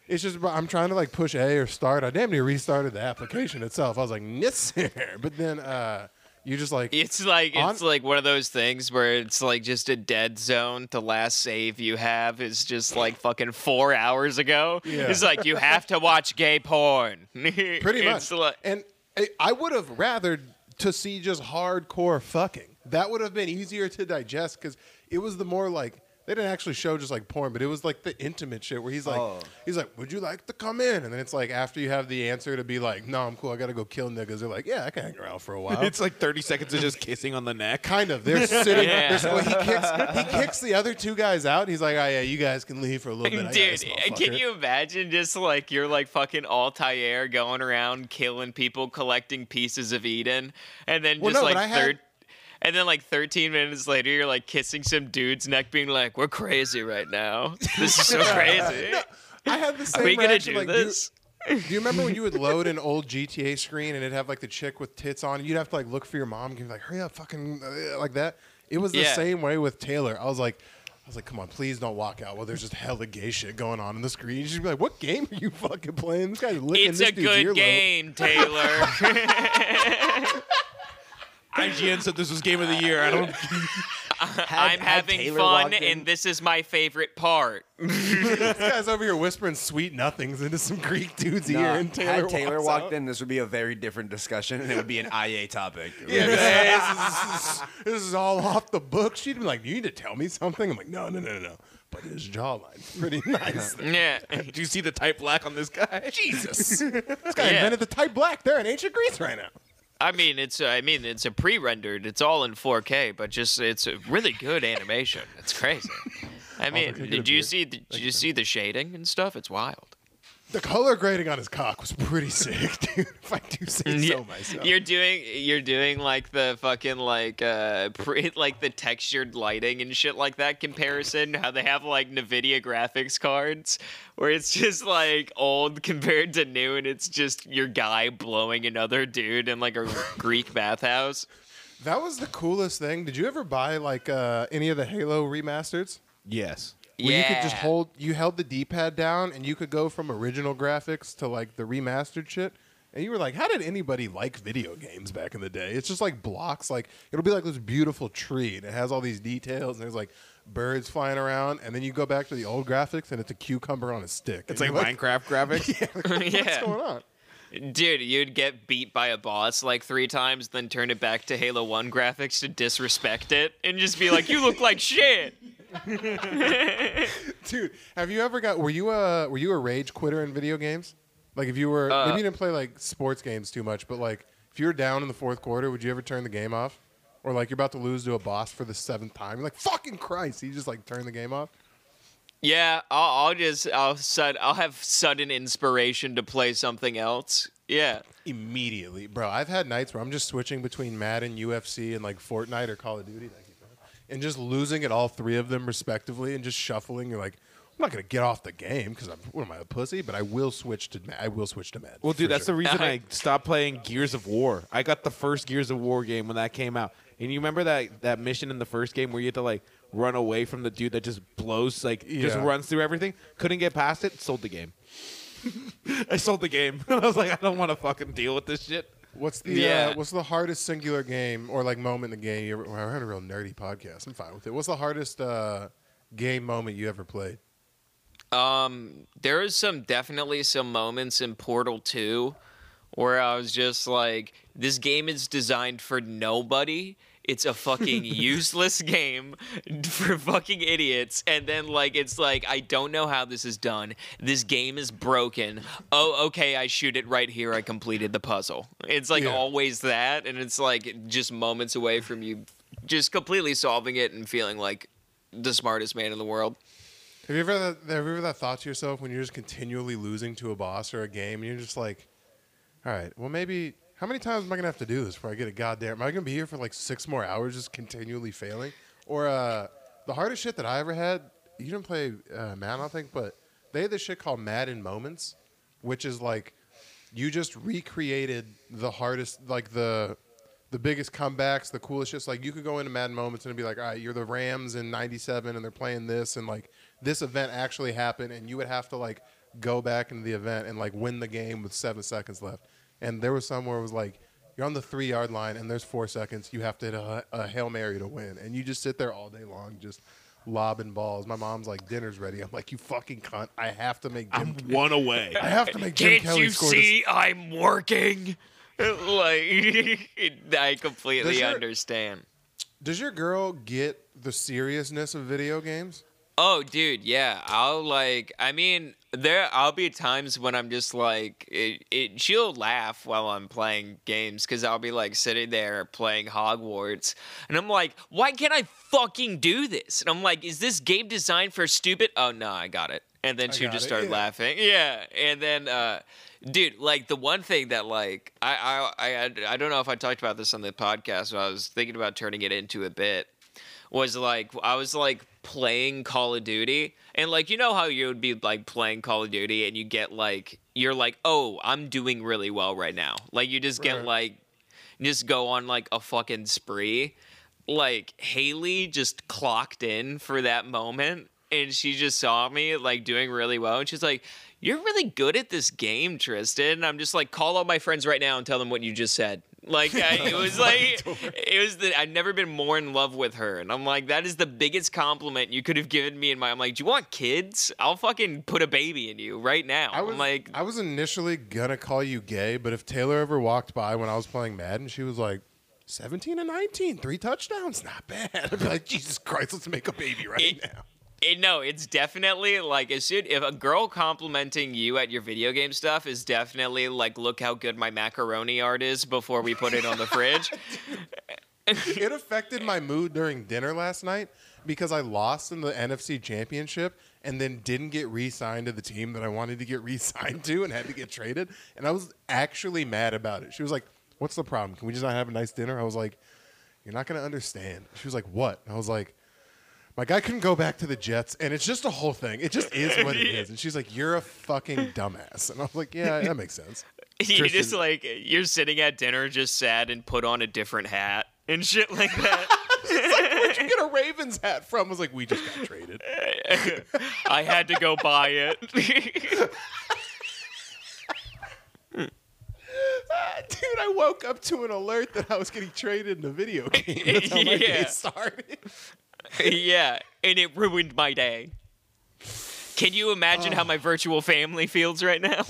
It's just I'm trying to like push A or start. I damn near restarted the application itself. I was like, yes, but then uh, you just like
It's like
On-
it's like one of those things where it's like just a dead zone. The last save you have is just like fucking four hours ago.
Yeah.
It's like you have to watch gay porn.
pretty much.
It's like,
and I- I would have rather to see just hardcore fucking. That would have been easier to digest because it was the more like they didn't actually show just like porn, but it was like the intimate shit where he's like,
Oh.
he's like, "Would you like to come in?" And then it's like after you have the answer to be like, "No, I'm cool. I gotta go kill niggas." They're like, "Yeah, I can hang around for a while."
It's like 30 seconds of just kissing on the neck.
Kind of. They're sitting.
Yeah.
they're- well, he kicks. He kicks the other two guys out. He's like, "Oh yeah, you guys can leave for a little bit." I got
Dude, can you imagine just like you're like fucking Altair going around killing people, collecting pieces of Eden, and then
Well,
just
no, but
like
I had-
third, and then like 13 minutes later, you're like kissing some dude's neck, being like, "We're crazy right now. This is so crazy.
I had the same
Are we gonna
reaction,
do
like, do-
this?"
Do you remember when you would load an old GTA screen and it'd have like the chick with tits on? And you'd have to like look for your mom and be like, "Hurry up, fucking uh," like that." It was the
Yeah.
same way with Taylor. I was like, I was like, "Come on, please don't walk out while there's just hella gay shit going on in the screen." She'd be like, "What game are you fucking playing? This guy's licking
It's
this
dude.
It's a
good
earlobe."
game, Taylor.
IGN said this was game of the year. I don't.
I'm
had
having
Taylor
fun,
walked in-
and this is my favorite part.
This guy's over here whispering sweet nothings into some Greek dude's ear,
Nah,
and Taylor
had Taylor
walks
walked
out.
in, this would be a very different discussion, and it would be an IA topic.
Yeah, be like, "Hey, this, is, this is all off the book. She'd be like, "You need to tell me something." I'm like, "No, no, no, no, no." But his jawline's pretty nice.
Yeah.
Do you see the type black on this guy?
Jesus, this guy
Yeah.
invented the type black They're in ancient Greece right now.
I mean, it's I mean, it's a pre-rendered. It's all in 4K, but just it's a really good animation. It's crazy. I mean,
can I get a
did you see? Did you see the shading and stuff? It's wild.
The color grading on his cock was pretty sick, dude. If I do say
Yeah,
so myself.
You're doing you're doing like the fucking like uh pre, like the textured lighting and shit like that comparison. How they have like Nvidia graphics cards where it's just like old compared to new, and it's just your guy blowing another dude in like a Greek bathhouse.
that was the coolest thing. Did you ever buy like uh, any of the Halo remasters?
Yes.
Where you could just hold, you held the D-pad down, and you could go from original graphics to like the remastered shit. And you were like, how did anybody like video games back in the day? It's just like blocks. Like it'll be like this beautiful tree, and it has all these details, and there's like birds flying around, and then you go back to the old graphics, and it's a cucumber on a stick.
It's like
you're
Minecraft graphics.
What's
yeah.
going on?
Dude, you'd get beat by a boss like three times, then turn it back to Halo 1 graphics to disrespect it and just be like, you look like shit.
Dude, have you ever got? Were you a were you a rage quitter in video games? Like if you were
Uh,
maybe you didn't play like sports games too much, but like if you were down in the fourth quarter, would you ever turn the game off? Or like you're about to lose to a boss for the seventh time, you're like fucking Christ, you just like turn the game off.
Yeah, I'll, I'll just, I'll, sud- I'll have sudden inspiration to play something else. Yeah.
Immediately, bro. I've had nights where I'm just switching between Madden, UFC, and like Fortnite or Call of Duty, bro. And just losing at all three of them respectively, and just shuffling. You're like, I'm not gonna get off the game because I'm what am I a pussy? But I will switch to Ma- I will switch to Madden.
Well, dude, that's
sure.
the reason
I-
I stopped playing Gears of War. I got the first Gears of War game when that came out. And you remember that that mission in the first game where you had to like run away from the dude that just blows like just runs through everything? Couldn't get past it. Sold the game. I sold the game. I was like, I don't want to fucking deal with this shit.
What's the
Yeah.
uh, what's the hardest singular game or like moment in the game you ever? Well, I heard a real nerdy podcast. I'm fine with it. What's the hardest uh, game moment you ever played?
Um, there is some, definitely some moments in Portal 2 where I was just like, this game is designed for nobody. It's a fucking useless game for fucking idiots. And then, like, it's like, I don't know how this is done. This game is broken. Oh, okay, I shoot it right here. I completed the puzzle. It's like
Yeah.
always that. And it's like just moments away from you just completely solving it and feeling like the smartest man in the world.
Have you ever that, have you ever that thought to yourself when you're just continually losing to a boss or a game and you're just like, all right, well maybe how many times am I gonna have to do this before I get a goddamn? Am I gonna be here for like six more hours just continually failing? Or uh, the hardest shit that I ever had, you didn't play uh, Madden, I think, but they had this shit called Madden Moments, which is like you just recreated the hardest, like the the biggest comebacks, the coolest shit. Like you could go into Madden Moments and it'd be like, all right, you're the Rams in '97 and they're playing this, and like this event actually happened, and you would have to like go back into the event and like win the game with seven seconds left. And there was some where it was like you're on the three yard line and there's four seconds, you have to hit a, a hail mary to win, and you just sit there all day long just lobbing balls. My mom's like, dinner's ready. I'm like, you fucking cunt! I have to make Jim.
I'm one away.
I have to make Jim
Can't
Kelly
you
score this.
see I'm working? like I completely
Does your-
understand.
Does your girl get the seriousness of video games?
Oh, dude, yeah. I'll like. I mean, there. I'll be times when I'm just like, it. it she'll laugh while I'm playing games because I'll be like sitting there playing Hogwarts, and I'm like, why can't I fucking do this? And I'm like, is this game designed for stupid? Oh no, I got it. And then she'll just
it,
start
yeah.
laughing. Yeah, and then. uh Dude, like the one thing that like I I I I don't know if I talked about this on the podcast, but I was thinking about turning it into a bit was like I was like playing Call of Duty and like you know how you would be like playing Call of Duty and you get like you're like oh I'm doing really well right now like you just get
Right.
like just go on like a fucking spree like Haley just clocked in for that moment and she just saw me like doing really well and she's like you're really good at this game Tristan. And I'm just like call all my friends right now and tell them what you just said. Like I, it was like it was the I've never been more in love with her and I'm like that is the biggest compliment you could have given me in my I'm like do you want kids? I'll fucking put a baby in you right now.
I was
I'm like
I was initially gonna call you gay, but if Taylor ever walked by when I was playing Madden, she was like, 17 and 19, three touchdowns, not bad. I'd be like, Jesus Christ, let's make a baby right
It-
now.
It, no, it's definitely like as soon if a girl complimenting you at your video game stuff is definitely like look how good my macaroni art is before we put it on the fridge.
it affected my mood during dinner last night because I lost in the NFC Championship and then didn't get re-signed to the team that I wanted to get re-signed to and had to get traded. And I was actually mad about it. She was like, "What's the problem? Can we just not have a nice dinner?" I was like, "You're not gonna understand." She was like, "What?" I was like. My guy couldn't go back to the Jets, and it's just a whole thing. It just is what it is. And she's like, "You're a fucking dumbass," and I was like, "Yeah, that makes sense."
you just like you're sitting at dinner just sad and put on a different hat and shit like that.
She's like, Where'd you get a Ravens hat from? I was like, "We just got traded."
I had to go buy it.
Dude, I woke up to an alert that I was getting traded in a video game. That's how my day started.
Yeah, and it ruined my day. Can you imagine
Oh.
how my ah. virtual family feels right now?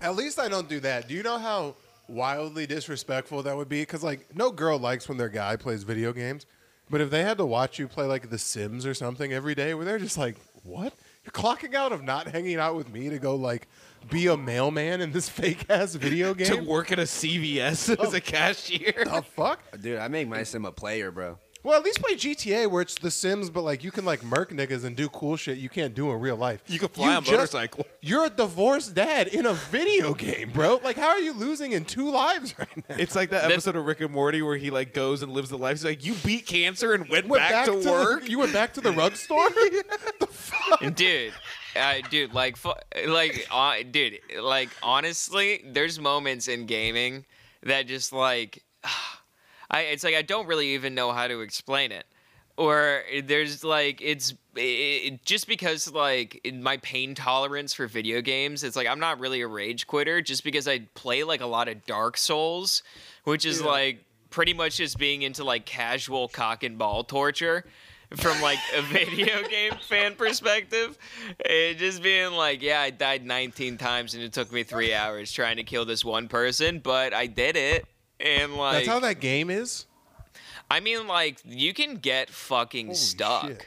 At least I don't do that. Do you know how wildly disrespectful that would be? Because like, no girl likes when their guy plays video games. But if they had to watch you play like The Sims or something every day, where they're just like, "What? You're clocking out of not hanging out with me to go like be a mailman in this fake ass video game to
work at a CVS as oh. a cashier.
the fuck?
Dude, I make my sim a player, bro.
Well, at least play GTA where it's The Sims, but like you can like murk niggas and do cool shit you can't do in real life.
You can fly on
just-
motorcycle.
You're a divorced dad in a video game, bro. Like, how are you losing in two lives right now?
It's like that
That-
episode of Rick and Morty where he like goes and lives the life. He's like, "You beat cancer and went,
Went
back, to,
the-
work."
you went back to the rug store. the fuck?
dude uh, dude like fu- like uh, dude like honestly there's moments in gaming that just like i it's like i don't really even know how to explain it. Or there's like it's it, just because like in my pain tolerance for video games it's like i'm not really a rage quitter just because i play like a lot of dark souls which is like pretty much just being into like casual cock and ball torture from like a video game fan perspective. It just being like yeah i died 19 times and it took me three hours trying to kill this one person but i did it and like
That's how that game is.
I mean, like you can get fucking
Holy
stuck.
shit.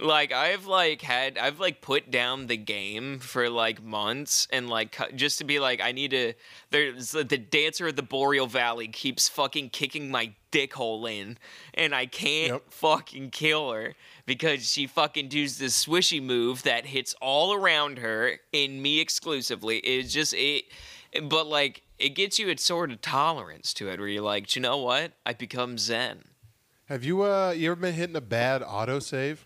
Like I've like had I've like put down the game for like months and like just to be like I need to. There's the dancer of the boreal valley keeps fucking kicking my dick hole in, and I can't
Yep.
fucking kill her because she fucking does this swishy move that hits all around her and me exclusively. It's just it, but like it gets you a sort of tolerance to it where you're like, "Do you know what? I become zen.
Have you uh you ever been hitting a bad autosave?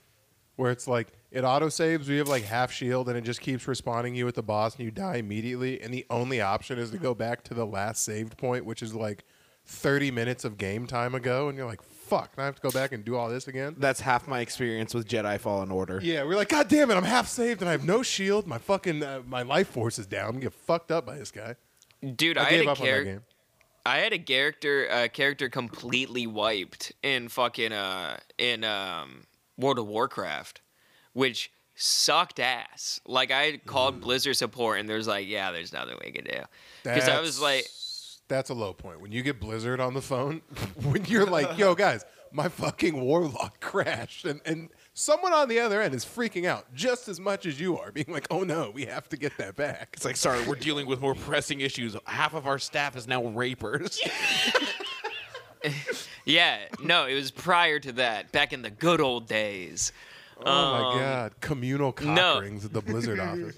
Where it's like it autosaves, we have like half shield and it just keeps respawning you at the boss and you die immediately, and the only option is to go back to the last saved point, which is like thirty minutes of game time ago, and you're like, fuck, and I have to go back and do all this again?
That's half my experience with Jedi Fallen Order.
Yeah, we're like, God damn it, I'm half saved and I have no shield. My fucking uh, my life force is down. I'm gonna get fucked up by this guy.
Dude,
I,
I, had a
up on that
character. I had a character uh, character completely wiped in fucking uh in um World of Warcraft, which sucked ass. Like I called Blizzard support and there's like, yeah, there's nothing we can do. Because I was like,
That's- that's a low point when you get Blizzard on the phone. when you're like, "Yo, guys, my fucking warlock crashed," and and someone on the other end is freaking out just as much as you are, being like, "Oh no, we have to get that back."
It's like, sorry, we're dealing with more pressing issues. Half of our staff is now rapers.
yeah, no, it was prior to that, back in the good old days.
Oh my
Um,
god, communal cock
no.
rings at the Blizzard office.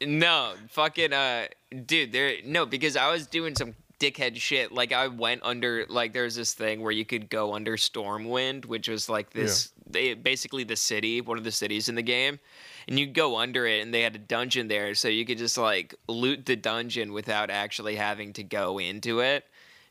No, fucking uh dude, there no, because I was doing some dickhead shit. Like I went under like there's this thing where you could go under Stormwind, which was like this they, basically the city, one of the cities in the game. And you go under it and they had a dungeon there, so you could just like loot the dungeon without actually having to go into it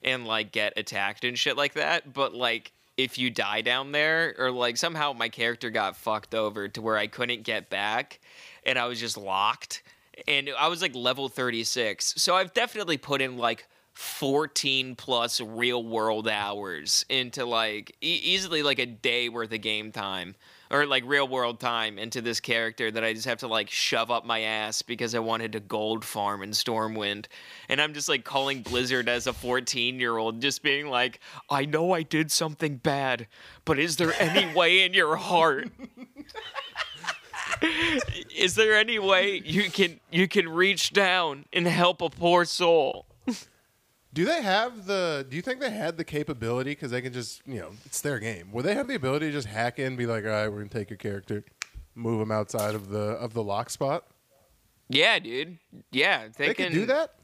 and like get attacked and shit like that. But like if you die down there or like somehow my character got fucked over to where I couldn't get back and I was just locked and I was like level 36. So I've definitely put in like 14 plus real world hours into like e- easily like a day worth of game time or like real world time into this character that I just have to like shove up my ass because I wanted to gold farm in Stormwind. And I'm just like calling Blizzard as a 14 year old, just being like, I know I did something bad, but is there any way in your heart? is there any way you can you can reach down and help a poor soul?
Do they have the? Do you think they had the capability because they can just you know it's their game? Would they have the ability to just hack in, and be like, all right, we're gonna take your character, move them outside of the of the lock spot?
Yeah, dude. Yeah, they,
They,
can
could do that.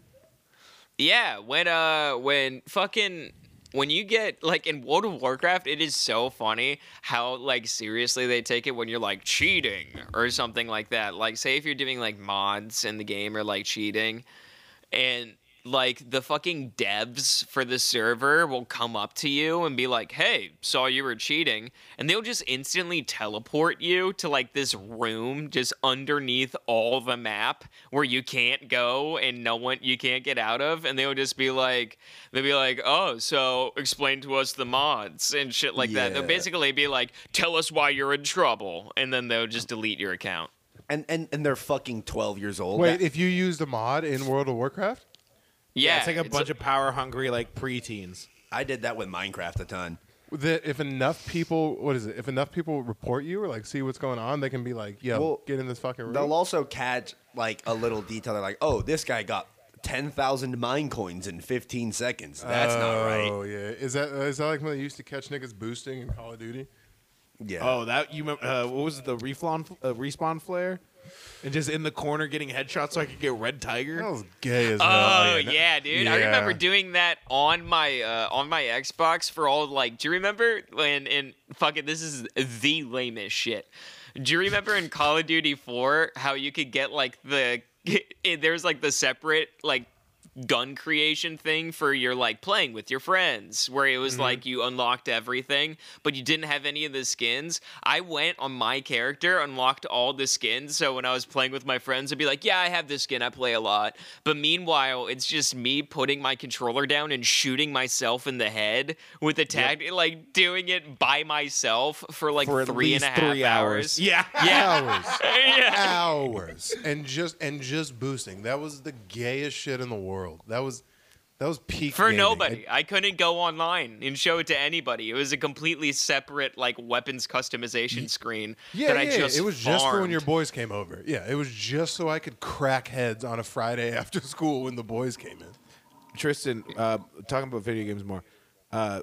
Yeah, when uh when fucking when you get like in World of Warcraft, it is so funny how like seriously they take it when you're like cheating or something like that. Like say if you're doing like mods in the game or like cheating and like the fucking devs for the server will come up to you and be like, "Hey, saw you were cheating," and they'll just instantly teleport you to like this room just underneath all the map where you can't go and no one you can't get out of, and they'll just be like, they'll be like, "Oh, so explain to us the mods and shit like that." They'll basically be like, "Tell us why you're in trouble," and then they'll just delete your account.
And and and they're fucking twelve years old.
Wait,
That-
if you used a mod in World of Warcraft,
Yeah,
it's like a bunch of power hungry like preteens.
I did that with Minecraft a ton.
that if enough people, what is it? If enough people report you or like see what's going on, they can be like, "Yo,
Well,
get in this fucking room."
They'll also catch like a little detail. They're like, "Oh, this guy got ten thousand mine coins in fifteen seconds. That's not right."
Oh yeah, is that is that like when they used to catch niggas boosting in Call of Duty?
Yeah.
Oh, that you remember? Uh, what was it, the reflawn, uh, respawn flare? And just in the corner getting headshots so I could get red tiger.
That was gay as hell.
Oh
no-
yeah, dude! I remember doing that on my uh, on my Xbox for all like. Do you remember when in fucking this is the lamest shit? Do you remember in Call of Duty 4 how you could get like the there's like the separate like gun creation thing for your like playing with your friends where it was mm-hmm. like you unlocked everything but you didn't have any of the skins. I went on my character unlocked all the skins so when i was playing with my friends i'd be like yeah i have this skin i play a lot. But meanwhile it's just me putting my controller down and shooting myself in the head with a tag like doing it by myself for like
for
three and a half
three
hours.
Yeah.
hours,
yeah.
Hours, and just and just boosting. That was the gayest shit in the world. That was That was peak
For
gaming.
nobody. I couldn't go online and show it to anybody. It was a completely separate like weapons customization screen
Yeah,
that I
yeah,
just
it was just for when your boys came over. Yeah, it was just so I could crack heads on a Friday after school when the boys came in.
Tristan, uh, talking about video games more. Uh,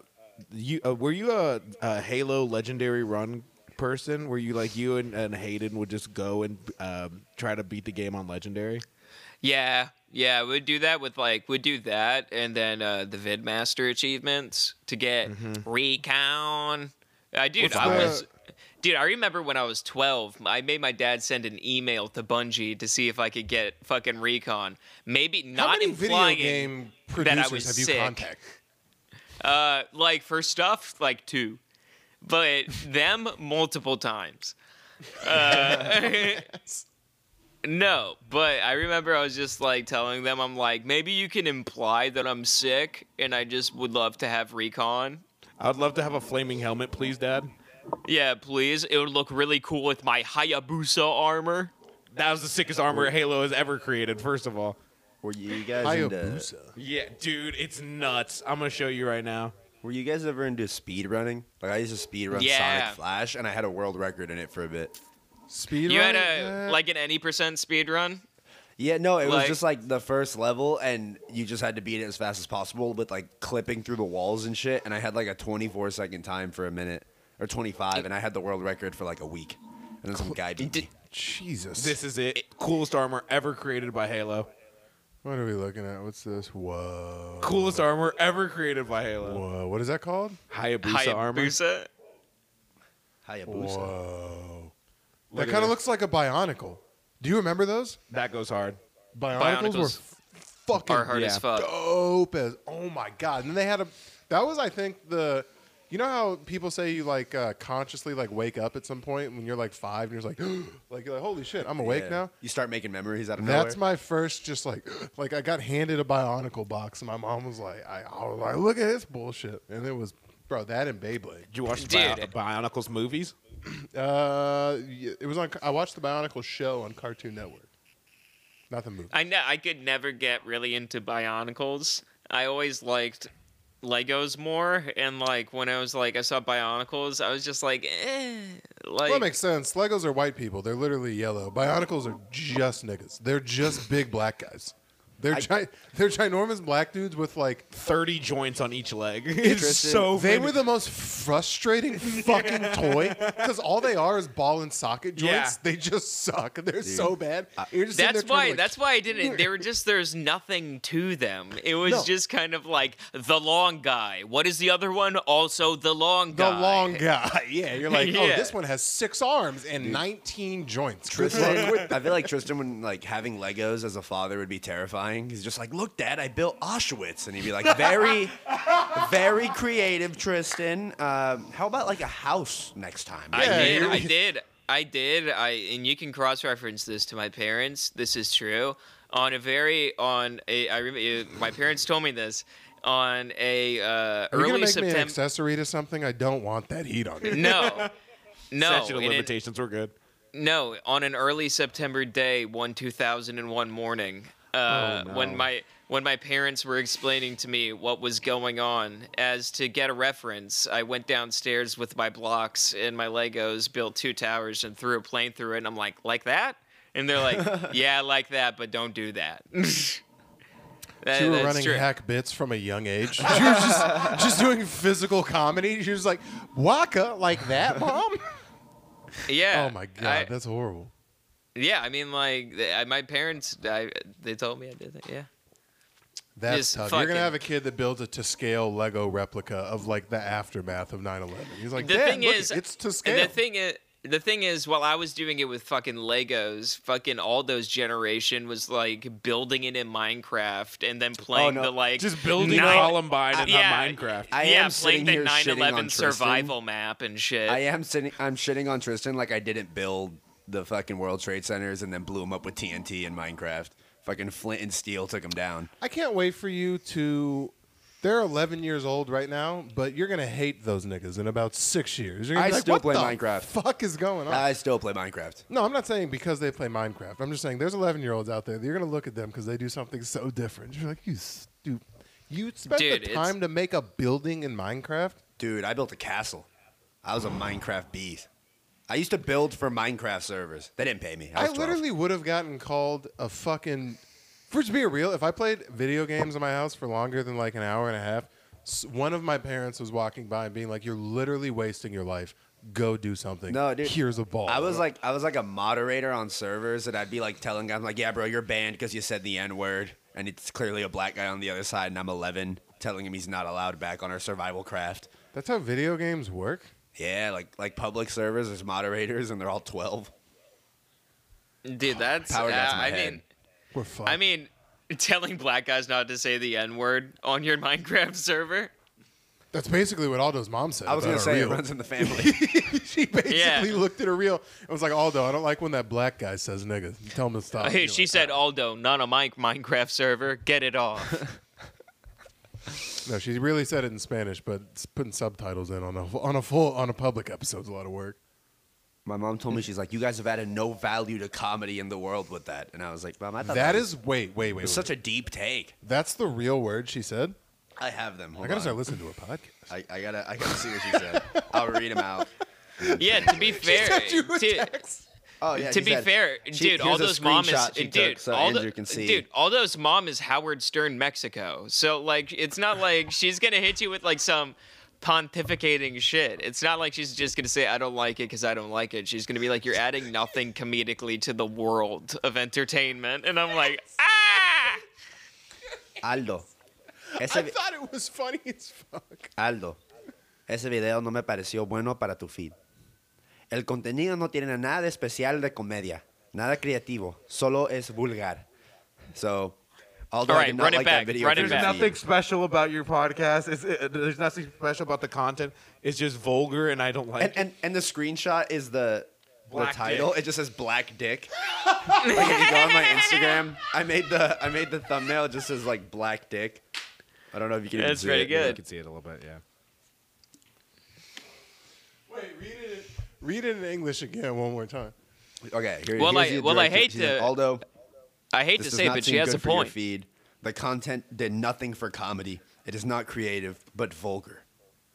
you uh, were you a, a Halo Legendary Run person? Were you like you and, and Hayden would just go and um, try to beat the game on Legendary?
Yeah, yeah, we'd do that with like we'd do that and then uh, the VidMaster achievements to get recon. I dude,
What's
I
the-
was dude. I remember when I was twelve, I made my dad send an email to Bungie to see if I could get fucking recon. Maybe
How
not
many video
implying
game
that I
producers
was
have you
sick.
contacted?
Uh, like for stuff like two, but them multiple times. Uh, no, but I remember I was just like telling them, I'm like, maybe you can imply that I'm sick, and I just would love to have recon.
I would love to have a flaming helmet, please, Dad.
Yeah, please. It would look really cool with my Hayabusa armor.
That was the sickest armor Halo has ever created. First of all,
Were you guys into?
Hayabusa.
yeah, dude, it's nuts. I'm gonna show you right now.
Were you guys ever into speed running? Like I used to speed run
Yeah.
Sonic Flash, and I had a world record in it for a bit.
Speed
You had a
Uh,
like an any percent speed run.
Yeah, no, it was
Like-
just like the first level, and you just had to beat it as fast as possible with like clipping through the walls and shit. And I had like a 24 second time for a minute, or 25, and I had the world record for like a week. And then some guy beat me.
Jesus.
This is it. Coolest armor ever created by Halo.
what are we looking at? What's this? Whoa.
Coolest armor ever created by Halo.
Whoa. What is that called?
Hayabusa, armor.
Hayabusa.
Hayabusa.
Whoa.
Look
that kind of looks like a Bionicle. Do you remember those?
That goes hard.
Bionicles, were f- fucking
Are hard
Yeah.
as fuck.
dope as oh my god. And then they had a that was I think the you know how people say you like uh, consciously like wake up at some point when you're like five and you're like like you're like holy shit I'm awake
Yeah.
now.
You start making memories out of
That's
nowhere.
my first just like like I got handed a Bionicle box and my mom was like I, I was like look at this bullshit and it was bro that and Beyblade.
Did you watch the
Dude.
Bionicles movies?
Uh, it was on. I watched the Bionicle show on Cartoon Network. Not the movie.
I know I could never get really into Bionicles. I always liked Legos more, and like when I was like I saw Bionicles, I was just like, eh. Like
well, that makes sense. Legos are white people. They're literally yellow. Bionicles are just niggas. They're just big black guys. They're gi- they're ginormous black dudes with like.
30 joints on each leg. It's
Tristan,
so
They
funny.
were the most frustrating fucking toy because all they are is ball and socket joints.
Yeah.
They just suck. They're so bad. Uh, you're just
that's why
like,
that's why I didn't. They were just there's nothing to them. It was
No.
just kind of like the long guy. What is the other one? Also the long
the
guy.
long guy. Yeah, you're like, oh, this one has six arms and 19 joints.
Tristan, I feel like Tristan, when like having Legos as a father would be terrifying. He's just like, "Look, Dad, I built Auschwitz," and he'd be like, "Very, very creative, Tristan. Um, how about like a house next time?"
I did. I did. I did. I and you can cross-reference this to my parents. This is true. On a very on a I remember my parents told me this on a uh,
Are you gonna
early
make me an
September.
accessory to something? I don't want that heat on it.
No, no.
Statute of
in an-
limitations were good.
No, on an early September day, one two thousand and one morning, uh,
Oh, no.
when my when my parents were explaining to me what was going on, as to get a reference, I went downstairs with my blocks and my Legos, built two towers, and threw a plane through it. And I'm like, like that? And they're like, yeah, like that, but don't do that. That-
you were running
true.
hack bits from a young age. you were just, just doing physical comedy. She was like, Waka, like that, mom?
Yeah.
oh my god,
I-
that's horrible.
Yeah, I mean, like they- I- my parents, I, they told me I did that. Yeah.
That's
Just
tough. You're gonna have a kid that builds a to scale Lego replica of like the aftermath of 9/11. He's like,
the
Dad,
thing
look,
is,
it's to scale.
The thing is, the thing is, while I was doing it with fucking Legos, fucking all those generation was like building it in Minecraft and then oh, playing
no.
the like
Just building
nine-
Columbine in
yeah,
Minecraft.
I
yeah,
am
playing the
here shitting on
9/11 survival map and shit.
I am sitting. I'm shitting on Tristan like I didn't build the fucking World Trade Centers and then blew them up with TNT and Minecraft. Fucking Flint and Steel took them down.
I can't wait for you to. They're 11 years old right now, but you're gonna hate those niggas in about six years. You're gonna
I
be like,
still
what
play
the
Minecraft."
Fuck is going on?
I still play Minecraft.
No, I'm not saying because they play Minecraft. I'm just saying there's 11 year olds out there. You're gonna look at them because they do something so different. You're like, you stupid, You spent
Dude,
the time to make a building in Minecraft?
Dude, I built a castle. I was a Minecraft beast. I used to build for Minecraft servers. They didn't pay me. I,
I
was 12.
literally would have gotten called a fucking. For to be real, if I played video games in my house for longer than like an hour and a half, s- one of my parents was walking by and being like, "You're literally wasting your life. Go do something.
No, dude.
Here's a ball."
I was like, I was like a moderator on servers, and I'd be like telling guys, like, "Yeah, bro, you're banned because you said the N word," and it's clearly a black guy on the other side, and I'm 11, telling him he's not allowed back on our survival craft.
That's how video games work.
Yeah, like like public servers, there's moderators, and they're all 12.
Dude, that's.
Power
uh,
got my
I
head.
mean,
We're fucked.
I mean, telling black guys not to say the N word on your Minecraft server.
that's basically what Aldo's mom said.
I was gonna
our
say it runs in the family.
she basically
Yeah.
looked at her reel and was like, "Aldo, I don't like when that black guy says nigga. Tell him to stop."
Hey, she
like,
said,
"Ah."
Aldo, not a Mike Minecraft server. Get it off.
No, she really said it in Spanish, but putting subtitles in on a on a full on a public episode is a lot of work.
my mom told me she's like, "You guys have added no value to comedy in the world with that," and I was like, "Mom, I thought
That
that
is wait, wait, wait.
was
wait.
such a deep take."
That's the real word she said.
I have them. Hold
I gotta
on.
start listening to her podcast.
I, I gotta I gotta see what she said. I'll read them out.
yeah, to be fair, dude,
Oh yeah.
to be
said-
fair,
she-
dude,
here's a
Aldo's mom is
screenshot she
dude,
took so
Aldo,
Andrew can see.
dude, Aldo's mom is Howard Stern, Mexico. So like, it's not like she's gonna hit you with like some pontificating shit. It's not like she's just gonna say I don't like it because I don't like it. She's gonna be like, you're adding nothing comedically to the world of entertainment, and I'm like, ah.
Aldo. Ese,
I thought it was funny as fuck.
Aldo. Ese video no me pareció bueno para tu feed. El contenido no tiene nada de especial de comedia, nada creativo, solo es vulgar. So, Aldo,
All
I
right,
did not
run it back,
that video.
run
for
it
There's
back.
nothing special about your podcast. It's, it, there's nothing special about the content. It's just vulgar, and I don't like
And, and and the screenshot is the the title.
dick.
It just says black dick. like if you go on my Instagram, I made the I made the thumbnail. It just says like black dick. I don't know if you can. even
That's
see
pretty
it.
good.
You can see it a little bit, yeah.
Wait, read it. Read it in English again one more time.
Okay. Here,
you
go.
Well,
I-
well, I hate
She's like,
to-
Aldo,
I hate to say,
not
but she has
good
a
for your
point.
feed. The content did nothing for comedy. It is not creative, but vulgar.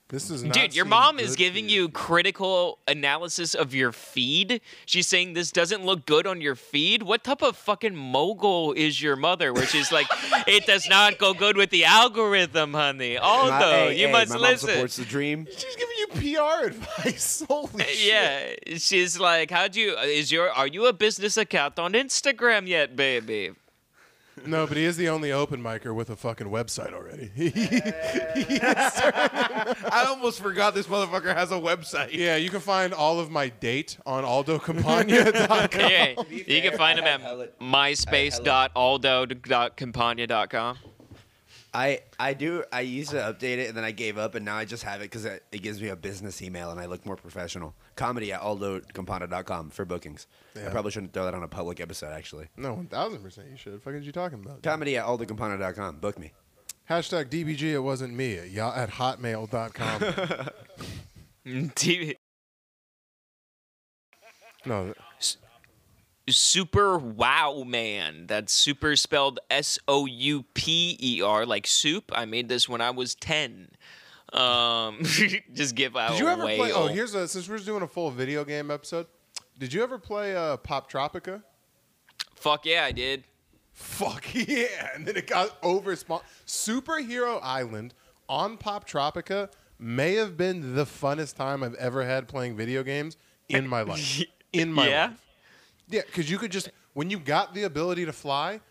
This is not
Dude, your mom is giving you critical analysis of your feed. She's saying this doesn't look good on your feed. What type of fucking mogul is your mother? Where she's like, it does not go good with the algorithm, honey. Although
My- hey,
you
hey,
must
my
listen.
Mom supports the dream.
She's giving you PR advice. Holy uh, shit.
yeah, she's like, how'd you? Is your? Are you a business account on Instagram yet, baby?
No, but he is the only open micer with a fucking website already.
I almost forgot this motherfucker has a website.
yeah, you can find all of my date on aldocampagna.com.
Yeah, you can find him at
have hella-
myspace.aldo.campagna.com.
I I do. I used to update it and then I gave up and now I just have it because it, it gives me a business email and I look more professional. Comedy at aldocampana.com for bookings. I
Yeah.
probably shouldn't throw that on a public episode actually.
No, 1000% you should. Fuck are you talking about?
Comedy at aldocampana.com. Book me.
Hashtag DBG, it wasn't me. At, ya- at hotmail.com.
TV
no,
Super Wow Man. That's super spelled S O U P E R, like soup. I made this when I was 10. Um, just give out
Did you ever
whale.
play? Oh, here's a since we're doing a full video game episode. Did you ever play uh, Poptropica?
Fuck yeah, I did.
Fuck yeah! And then it got over. Superhero Island on Poptropica may have been the funnest time I've ever had playing video games in my life. In my
Yeah?
life. Yeah, because you could just when you got the ability to fly.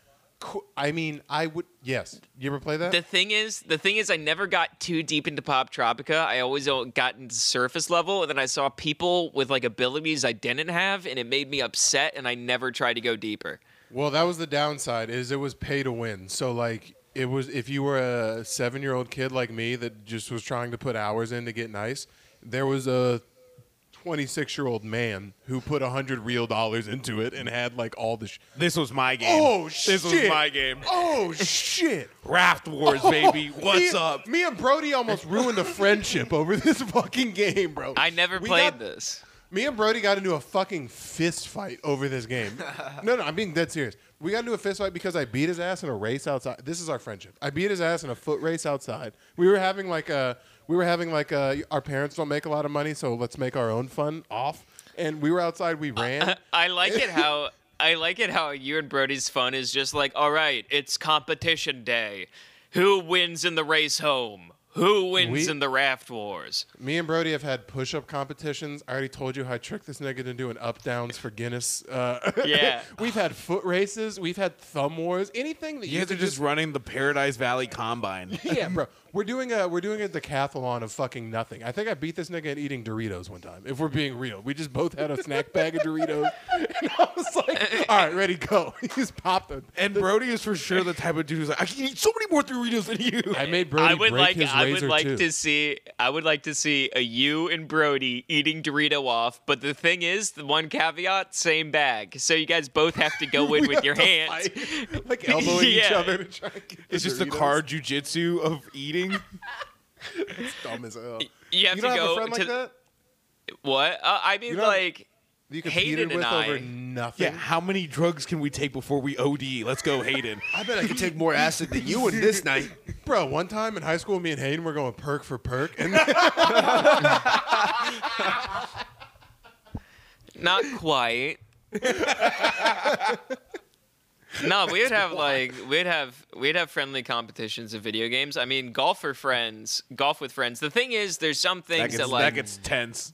I mean, I would. Yes, you ever play that?
The thing is, the thing is, I never got too deep into Poptropica. I always got into surface level, and then I saw people with like abilities I didn't have, and it made me upset, and I never tried to go deeper.
Well, that was the downside. Is it was pay to win. So like it was if you were a seven year old kid like me that just was trying to put hours in to get nice, there was a twenty six year old man who put a hundred real dollars into it and had like all the. Sh-
This was my game.
oh
This
shit!
was my game.
Oh shit!
Raft Wars, oh, baby. What's
me,
up?
Me and Brody almost ruined a friendship over this fucking game, bro.
I never
We
played
got-
this.
Me and Brody got into a fucking fist fight over this game. no, no, I'm being dead serious. we got into a fist fight because I beat his ass in a race outside. This is our friendship. I beat his ass in a foot race outside. We were having like a we were having like uh, a our parents don't make a lot of money, so let's make our own fun off. And we were outside. We ran.
I like it how I like it how you and Brody's fun is just like, all right, it's competition day. Who wins in the race home? Who wins
We-
in the raft wars?
Me and Brody have had push-up competitions. I already told you how I tricked this nigga into doing up downs for Guinness. Uh,
Yeah.
we've had foot races. We've had thumb wars. Anything that
You guys are
could
just running the Paradise Valley Combine.
yeah, bro. We're doing a we're doing a decathlon of fucking nothing. I think I beat this nigga at eating Doritos one time. If we're being real, we just both had a snack bag of Doritos, and I was like, "All right, ready, go." He's popping.
And Brody is for sure the type of dude who's like, I can eat so many more Doritos than you.
I made Brody
I would
break
like
his
I
razor
would like
too.
to see I would like to see a you and Brody eating Dorito off, but the thing is, the one caveat, same bag. So you guys both have to go in with your hands.
fight, like elbowing each other to try and get the
It's just the
Doritos.
car jujitsu of eating.
It's dumb as hell.
You have
you
to
don't have
go
a friend
to
like that?
what? Uh, I mean,
You don't-
like
You
Hayden
competed
and
with
I-
over nothing.
Yeah, how many drugs can we take before we OD? Let's go, Hayden.
I bet I could take more acid than you in this night.
Bro, one time in high school, me and Hayden were going perk for perk, and
Not quite. no, we would have like we'd have we'd have friendly competitions of video games. I mean, golf for friends, golf with friends. The thing is, there's some
That
things
gets,
that like
that gets tense.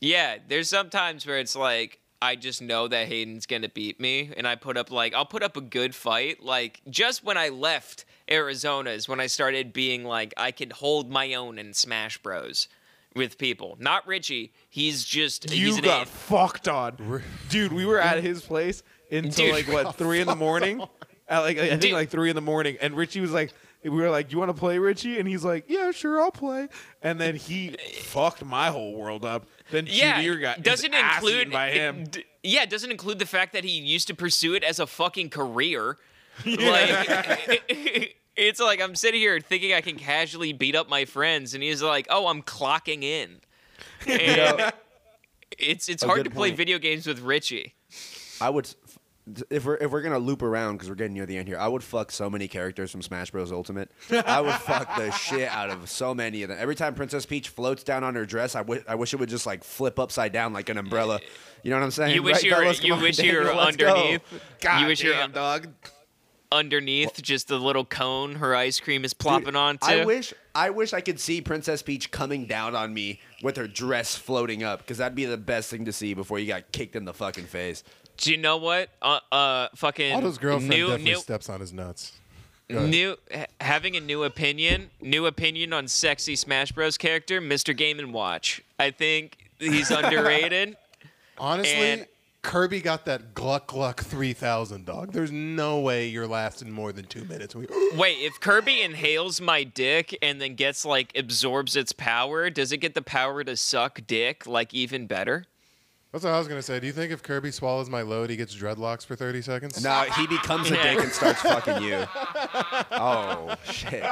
Yeah, there's some times where it's like I just know that Hayden's gonna beat me, and I put up like I'll put up a good fight. Like just when I left Arizona is when I started being like I could hold my own in Smash Bros. with people. Not Richie. He's just he's
You
an
got
ant.
fucked on, dude. We were at his place until
Dude.
like what three in the morning. At like I think
Dude.
like three in the morning, and Richie was like, we were like, "You want to play, Richie?" And he's like, "Yeah, sure, I'll play." And then he fucked my whole world up. Then
yeah,
Junior got his
doesn't
ass
include
eaten by him.
d- yeah, it doesn't include the fact that he used to pursue it as a fucking career. Like it's like I'm sitting here thinking I can casually beat up my friends, and he's like, "Oh, I'm clocking in." And it's it's
A
hard
good
to play video games with Richie.
I would, if we're if we're gonna loop around because we're getting near the end here, I would fuck so many characters from Smash Bros. Ultimate. I would fuck the shit out of so many of them. Every time Princess Peach floats down on her dress, I wi- I wish it would just like flip upside down like an umbrella. You know what I'm saying?
You wish
Right,
you were
fellas?
You wish you were
let's go.
underneath.
God
you wish
damn, dog.
underneath just the little cone her ice cream is plopping onto.
I wish I wish I could see Princess Peach coming down on me with her dress floating up because that'd be the best thing to see before you got kicked in the fucking face.
Do you know what? Uh, uh fucking
Otto's girlfriend
new,
definitely
new,
steps on his nuts.
New ha- having a new opinion, new opinion on sexy Smash Bros character, Mr. Game and Watch. I think he's underrated.
Honestly,
And-
Kirby got that Gluck Gluck 3000 dog. There's no way you're lasting more than two minutes. We-
Wait, if Kirby inhales my dick and then gets like absorbs its power, does it get the power to suck dick like even better?
That's what I was gonna say. Do you think if Kirby swallows my load, he gets dreadlocks for 30 seconds?
No, he becomes a dick and starts fucking you. Oh shit!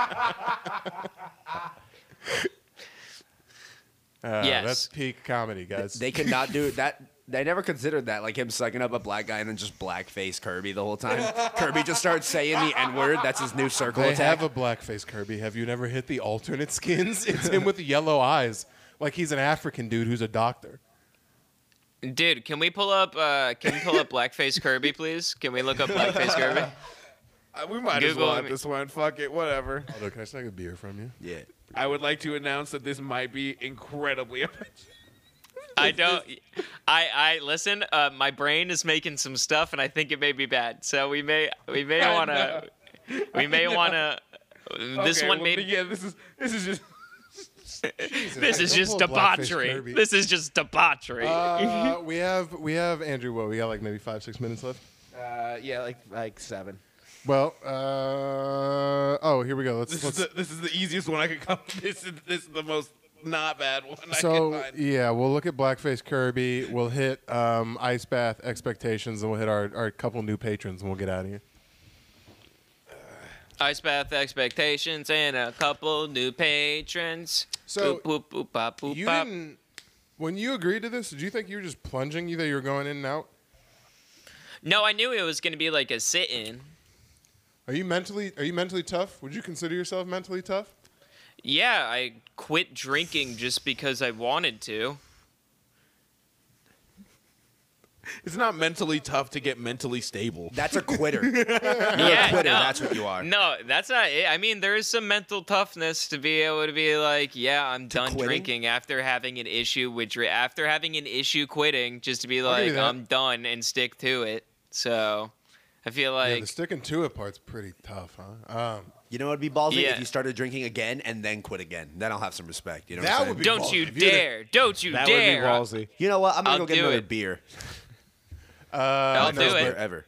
Uh,
Yes.
That's peak comedy, guys.
They cannot do that. They never considered that, like him sucking up a black guy and then just blackface Kirby the whole time. Kirby just starts saying the N word. That's his new circle
They
attack.
have a blackface Kirby. Have you never hit the alternate skins? It's him with yellow eyes, like he's an African dude who's a doctor.
Dude, can we pull up uh can we pull up blackface Kirby please? Can we look up blackface Kirby?
Uh, we might as
Google
well at
me.
this one. Fuck it, whatever.
Although, can I take a beer from you?
yeah.
I would like to announce that this might be incredibly.
I don't I I listen, uh my brain is making some stuff and I think it may be bad. So we may we may want to we may want to this
Okay,
one
well,
may
Yeah, this is this is just.
This is just
pull a blackface
debauchery. This is just debauchery.
Uh, we have we have Andrew. What we got? Like maybe five six minutes left.
Uh, yeah, like like seven.
Well, uh, oh, here we go. Let's
This is
let's.
the, this is the easiest one I could come. This is this is the most not bad one I
So
can find.
yeah, we'll look at Blackface Kirby. We'll hit um, Ice Bath expectations, and we'll hit our, our couple new patrons, and we'll get out of here.
Ice bath expectations and a couple new patrons.
So,
boop, boop, boop, bop, boop,
You
bop.
didn't. When you agreed to this, did you think you were just plunging? You that you were going in and out?
No, I knew it was gonna be like a sit-in.
Are you mentally are you mentally tough? Would you consider yourself mentally tough?
Yeah, I quit drinking just because I wanted to.
It's not mentally tough to get mentally stable.
That's a quitter. You're
Yeah,
a quitter.
no.
That's what you are.
No, that's not it. I mean, there is some mental toughness to be able to be like, yeah, I'm done
quitting?
drinking after having an issue with dri- after having an issue quitting, just to be
I'll give you
like,
that.
I'm done and stick to it. So, I feel
yeah,
like
the sticking to it part's pretty tough, huh? Um,
You know what would be ballsy
Yeah.
if you started drinking again and then quit again. Then I'll have some respect. You know
That
what I'm
would
saying?
be
don't
ballsy.
you
If you'd have-
dare, don't you
That
dare.
would be ballsy.
You know what? I'm gonna
I'll
go get another
it.
beer.
Uh,
I'll do
Best
it.
beer ever.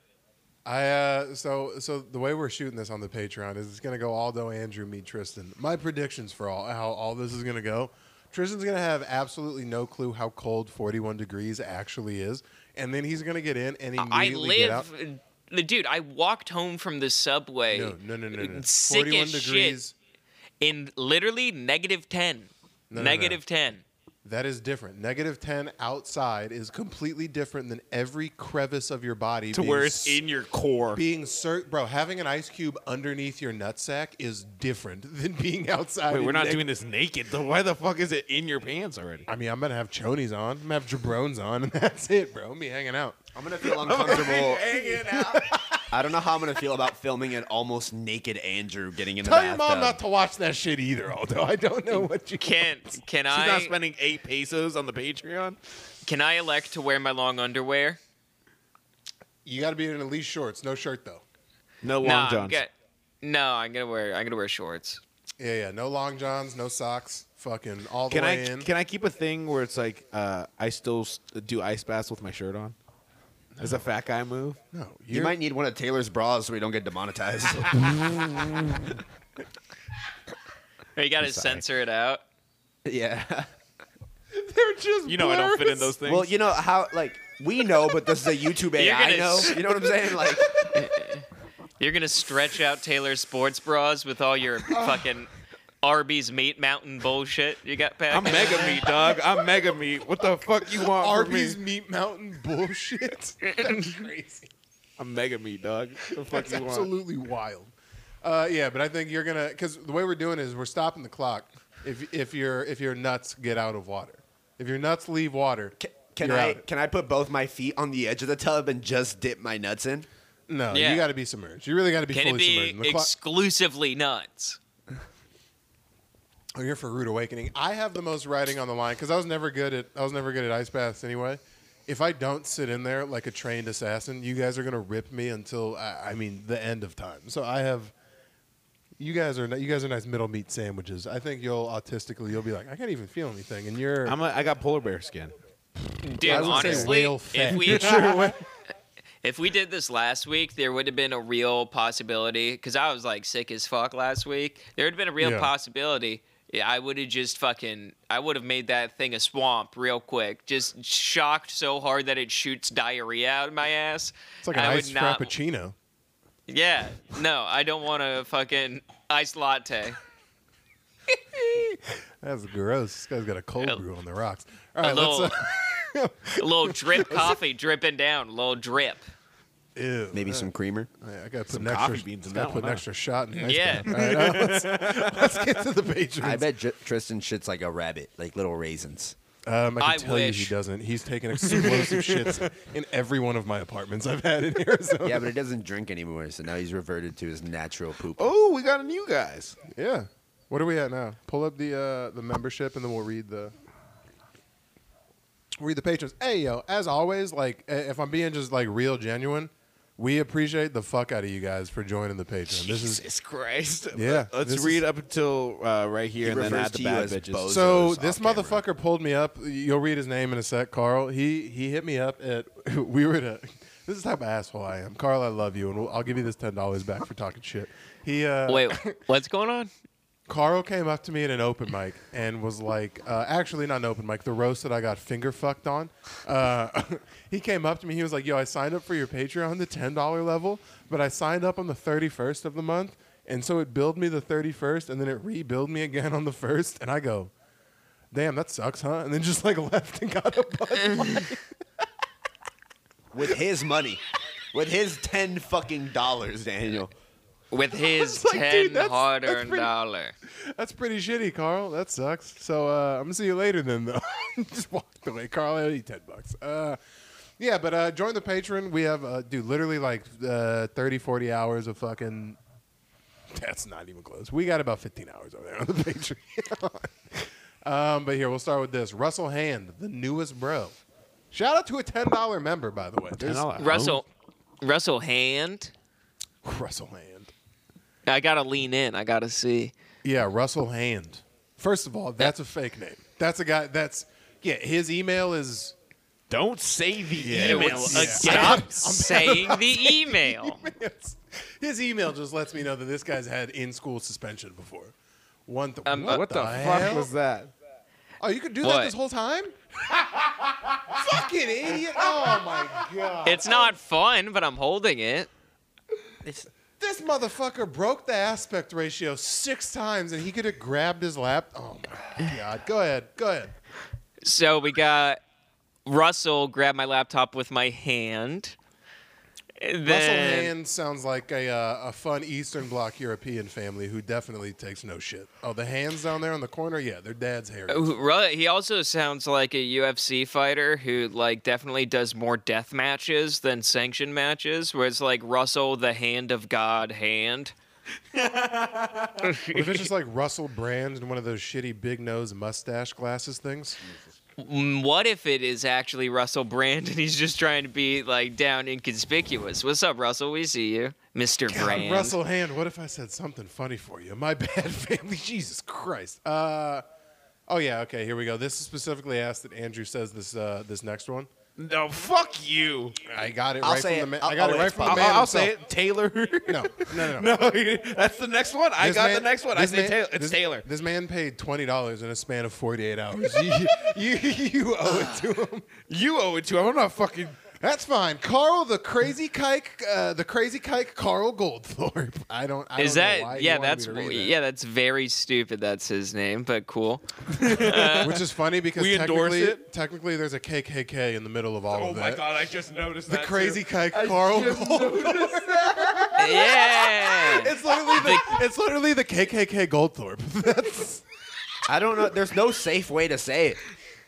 I uh, so so the way we're shooting this on the Patreon is it's gonna go Aldo, Andrew, me, Tristan. My predictions for all how all this is gonna go. Tristan's gonna have absolutely no clue how cold 41 degrees actually is, and then he's gonna get in and
I
immediately get out.
live, dude. I walked home from the subway.
No, no, no, no, no.
Sick
41
as
degrees.
shit in literally negative ten.
No, no, no.
Negative ten.
That is different. Negative 10 outside is completely different than every crevice of your body.
To
being
where it's
s-
in your core.
being cert, bro. Having an ice cube underneath your nutsack is different than being outside.
Wait, we're not
neg-
doing this naked. Though. Why the fuck is it in your pants already?
I mean, I'm gonna have chonies on. I'm gonna have jabrones on, and that's it, bro. Me hanging out.
I'm gonna feel uncomfortable. I don't know how I'm gonna feel about filming an almost naked Andrew getting in the
Tell your
bathtub.
mom not to watch that shit either. Although I don't know what you
can't. can I?
She's
I
not spending eight pesos on the Patreon.
can I elect to wear my long underwear?
You got to be in at least shorts, no shirt though.
No long
Nah, I'm
johns.
get- no, I'm gonna wear I'm gonna wear shorts.
Yeah, yeah. No long johns, no socks. Fucking all the
Can I
way in.
can I keep a thing where it's like uh, I still s- do ice baths with my shirt on? As a fat guy move.
no,
You
you're-
might need one of Taylor's bras so we don't get demonetized.
Or you gotta censor it out.
yeah.
They're just.
You know I don't fit in those things.
Well, you know how like we know, but this is a YouTube
You're
AI
gonna
know.
s-
You know what I'm saying? Like
You're gonna stretch out Taylor's sports bras with all your fucking Arby's meat mountain bullshit you got packed.
I'm mega meat, dog. I'm mega meat. What the fuck you want
Arby's
from me?
Meat Mountain bullshit. That's crazy.
I'm mega meat, dog. What the fuck
That's
you want?
absolutely wild. Uh, yeah, but I think you're gonna because the way we're doing is we're stopping the clock. If if your if your nuts get out of water, if your nuts leave water,
can, can
you're
I
out.
can I put both my feet on the edge of the tub and just dip my nuts in?
No,
Yeah.
you got to be submerged. You really got to be
Can
fully
it be
submerged. The clock-
exclusively nuts?
Oh, you're for rude awakening. I have the most writing on the line because I was never good at I was never good at ice baths anyway. If I don't sit in there like a trained assassin, you guys are gonna rip me until I, I mean the end of time. So I have. You guys are you guys are nice middle meat sandwiches. I think you'll autistically you'll be like I can't even feel anything, and you're
I'm a, I got polar bear skin.
Dude,
I was gonna say
honestly,
whale
if
fat.
we if we did this last week, there would have been a real possibility because I was like sick as fuck last week. There would have been a real
Yeah.
possibility. Yeah, I would have just fucking. I would have made that thing a swamp real quick. Just shocked so hard that it shoots diarrhea out of my ass.
It's like an
I
iced
not-
frappuccino.
Yeah, no, I don't want a fucking iced latte.
That's gross. This guy's got a cold
A-
brew on the rocks. All
a
right, let's.
little-
Uh,
A little drip coffee dripping down. A little drip.
Ew.
Maybe some creamer.
I gotta put
Some
an extra,
coffee beans in
gotta
that
put
one,
an
huh?
extra shot in the ice
Yeah.
bath. All right, now let's, let's get to the patrons.
I bet J- Tristan shits like a rabbit, like little raisins.
Um, I can
I
tell you
wish.
he doesn't. He's taken explosive shits in every one of my apartments I've had in Arizona.
Yeah, but he doesn't drink anymore, so now he's reverted to his natural poop.
Oh, we got a new guys.
Yeah. What are we at now? Pull up the uh, the membership and then we'll read the read the patrons. Hey yo, as always, like i- if I'm being just like real genuine, we appreciate the fuck out of you guys for joining the Patreon. This is
Jesus Christ.
Yeah,
Let's
this
read
is-
up until uh, right here
He
and then
refers
add the
you
bad
as
bitches.
bozo.
So this
off camera.
motherfucker pulled me up. You'll read his name in a sec, Carl. He he hit me up at we were at a. This is the type of asshole I am, Carl. I love you, and we'll, I'll give you this ten dollars back for talking shit. He uh,
Wait, what's going on?
Carl came up to me at an open mic and was like, uh, actually not an open mic, the roast that I got finger fucked on. Uh, he came up to me. He was like, "Yo, I signed up for your Patreon, the ten dollar level, but I signed up on the thirty first of the month, and so it billed me the thirty first, and then it rebilled me again on the first, and I go." Damn, that sucks, huh? And then just like left and got a Bud.
With his money. with his ten fucking dollars, Daniel.
With his
like,
ten
that's- that's
hard-earned
pretty-
dollar.
That's pretty shitty, Carl. That sucks. So uh, I'm gonna see you later then, though. Just walked away, Carl. I owe you ten bucks. Uh, yeah, but uh, join the patron. We have, uh, dude, literally like uh, 30, 40 hours of fucking. That's not even close. We got about 15 hours over there on the Patreon. um, but here, we'll start with this. Russell Hand, the newest bro. Shout out to a ten dollar member, by the way. There's-
$10.
Russell, Russell Hand.
Russell Hand.
I gotta lean in. I gotta see.
Yeah, Russell Hand. First of all, that's a fake name. That's a guy. That's yeah. His email is.
Don't say the
Yeah,
email
it's-
again.
yeah.
Stop saying the email.
His email just lets me know that this guy's had in school suspension before. One. Th-
Um,
what,
What the
hell?
fuck was that?
Oh, you could do that this whole time? Fucking idiot! Oh my god!
It's not fun, but I'm holding it.
This motherfucker broke the aspect ratio six times, and he could have grabbed his lap. Oh my god! Go ahead. Go ahead.
So we got Russell grab my laptop with my hand. And
Russell
Then,
Hand sounds like a uh, a fun Eastern Bloc European family who definitely takes no shit. Oh, the hands down there in the corner, yeah, their dad's hair.
Who- Ru- He also sounds like a UFC fighter who like definitely does more death matches than sanctioned matches, where it's like Russell the hand of God hand.
What if it's just like Russell Brand and one of those shitty big nose mustache glasses things?
What if it is actually Russell Brand and he's just trying to be like down inconspicuous? What's up, Russell? We see you, Mr.
God,
Brand.
Russell Hand, what if I said something funny for you? My bad, family. Jesus Christ. Uh, oh yeah, okay. Here we go. This is specifically asked that Andrew says this uh, this next one.
No, fuck you.
I got it
I'll
right
say
from the
it.
man. I
I'll-
got it
I'll
right from the
I'll,
man
I'll say
himself.
it. Taylor.
No, no, no, no.
no, that's the next one. I
This
got
man-
the next one. I
this
say
man-
Taylor. It's
this-
Taylor.
This man paid twenty dollars in a span of forty-eight hours. you, you, you owe it to him.
You owe it to him. I'm not fucking.
That's fine, Carl, the crazy kike, uh, the crazy kike, Carl Goldthorpe. I don't. I
Is
don't know why
that yeah? That's
me to read that.
yeah. That's very stupid. That's his name, but cool.
Which is funny because
We endorse
technically,
it?
technically, there's a KKK in the middle of all
Oh
of that.
Oh my god! I just noticed that.
The
that.
crazy
too.
kike, Carl Goldthorpe.
yeah.
it's literally the it's literally the KKK Goldthorpe. That's
I don't know. There's no safe way to say it.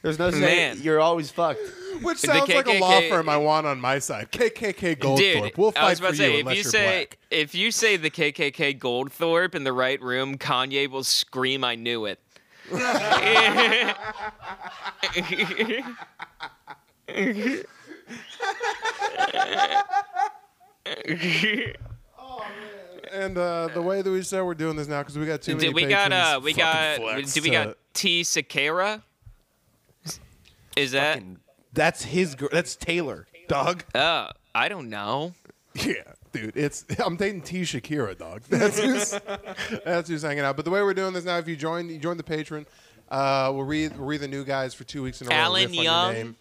There's no safe.
Man.
You're always fucked.
which
The
sounds like a law
KKK
firm I want on my side. KKK Goldthorpe.
Dude,
we'll
I
fight
was about
for
to say,
you
if
unless
you
you're
say
black.
if you say the KKK Goldthorpe in the right room, Kanye will scream, "I knew it."
And uh, the way that we said we're doing this now because we got too many.
Did we got uh
patrons
we
fucking
got
flex
did we
to-
got T Sakara? Is that
Fucking-
That's his girl. That's Taylor. Dog.
uh I don't know.
Yeah, dude, it's I'm dating T Shakira, dog. That's who's that's who's hanging out. But the way we're doing this now, if you join, you join the Patreon. Uh, we'll read we'll read the new guys for two weeks in a row.
Alan
riff on your
Young?
name.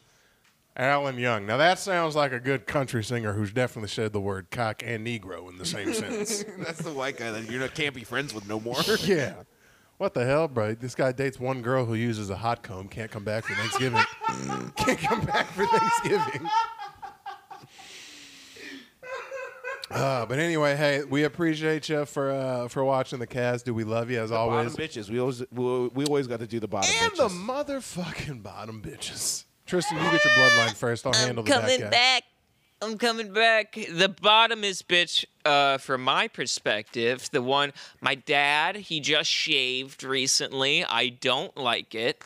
Alan Young. Now that sounds like a good country singer who's definitely said the word cock and negro in the same sentence.
That's the white guy that you know can't be friends with no more.
Yeah. What the hell, bro? This guy dates one girl who uses a hot comb. Can't come back for Thanksgiving. Can't come back for Thanksgiving. Uh, but anyway, hey, we appreciate you for uh, for watching the cast. Do we love you as
Bottom
always?
bitches. We always we, we always got to do the bottom bitches.
And
bitches.
the motherfucking bottom bitches. Tristan, you get your bloodline first. I'll handle
I'm
the back
coming
guy.
back. I'm coming back. The bottom is bitch, uh, from my perspective, the one my dad, he just shaved recently. I don't like it.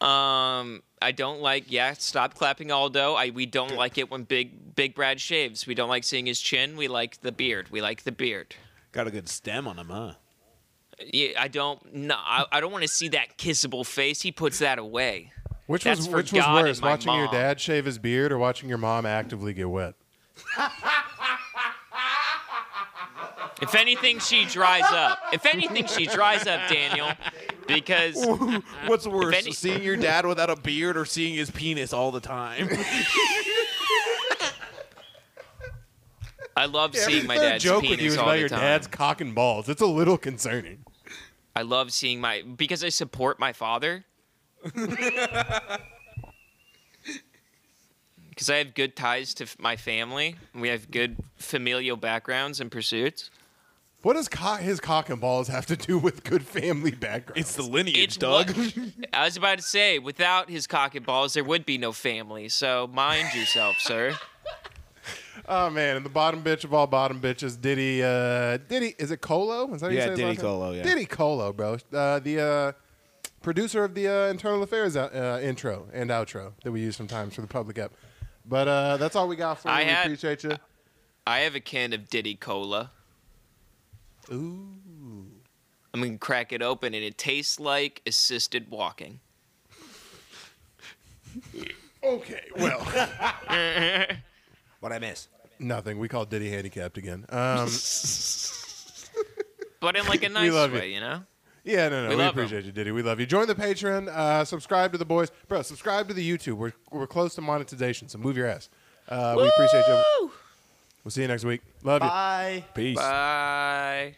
Um, I don't like. Yeah, stop clapping, Aldo. I we don't like it when Big Big Brad shaves. We don't like seeing his chin. We like the beard. We like the beard.
got a good stem on him, huh?
Yeah, I don't. No, I, I don't want to see that kissable face. He puts that away.
Which
That's
was
for
which was
God
worse,
and my
watching your
mom.
dad shave his beard or watching your mom actively get wet?
If anything, she dries up. If anything, she dries up, Daniel, because
What's worse,
any-
seeing your dad without a beard or seeing his penis all the time?
I love seeing my
Their
dad's
joke
penis
with you is
all
about
the
your
time.
dad's cock and balls. It's a little concerning.
I love seeing my because I support my father. Because because I have good ties to f- my family. We have good familial backgrounds and pursuits.
What does co- his cock and balls have to do with good family background?
It's the lineage,
It's
Doug.
what- I was about to say, without his cock and balls, there would be no family. So mind yourself, sir.
Oh man, and the bottom bitch of all bottom bitches, Diddy. Uh, Diddy, is it Colo? Is that how you
Yeah,
say his
Diddy
last name?
Colo, yeah.
Diddy Colo, bro. Uh, the uh, producer of the uh, Internal Affairs uh, intro and outro that we use sometimes for the public app. But uh, that's all we got for you.
I
We
had-
appreciate you.
I have a can of Diddy Cola.
Ooh.
I'm gonna crack it open, and it tastes like assisted walking.
Okay, well,
What I miss?
nothing. We call Diddy handicapped again. Um,
But in like a nice
love you.
way, you know.
Yeah, no, no,
We
we, appreciate you, Diddy. We love you. Join the Patreon. Uh, subscribe to the boys, bro. Subscribe to the YouTube. We're we're close to monetization, so move your ass. Uh, we appreciate you. We'll see you next week. Love you.
Bye.
Peace.
Bye.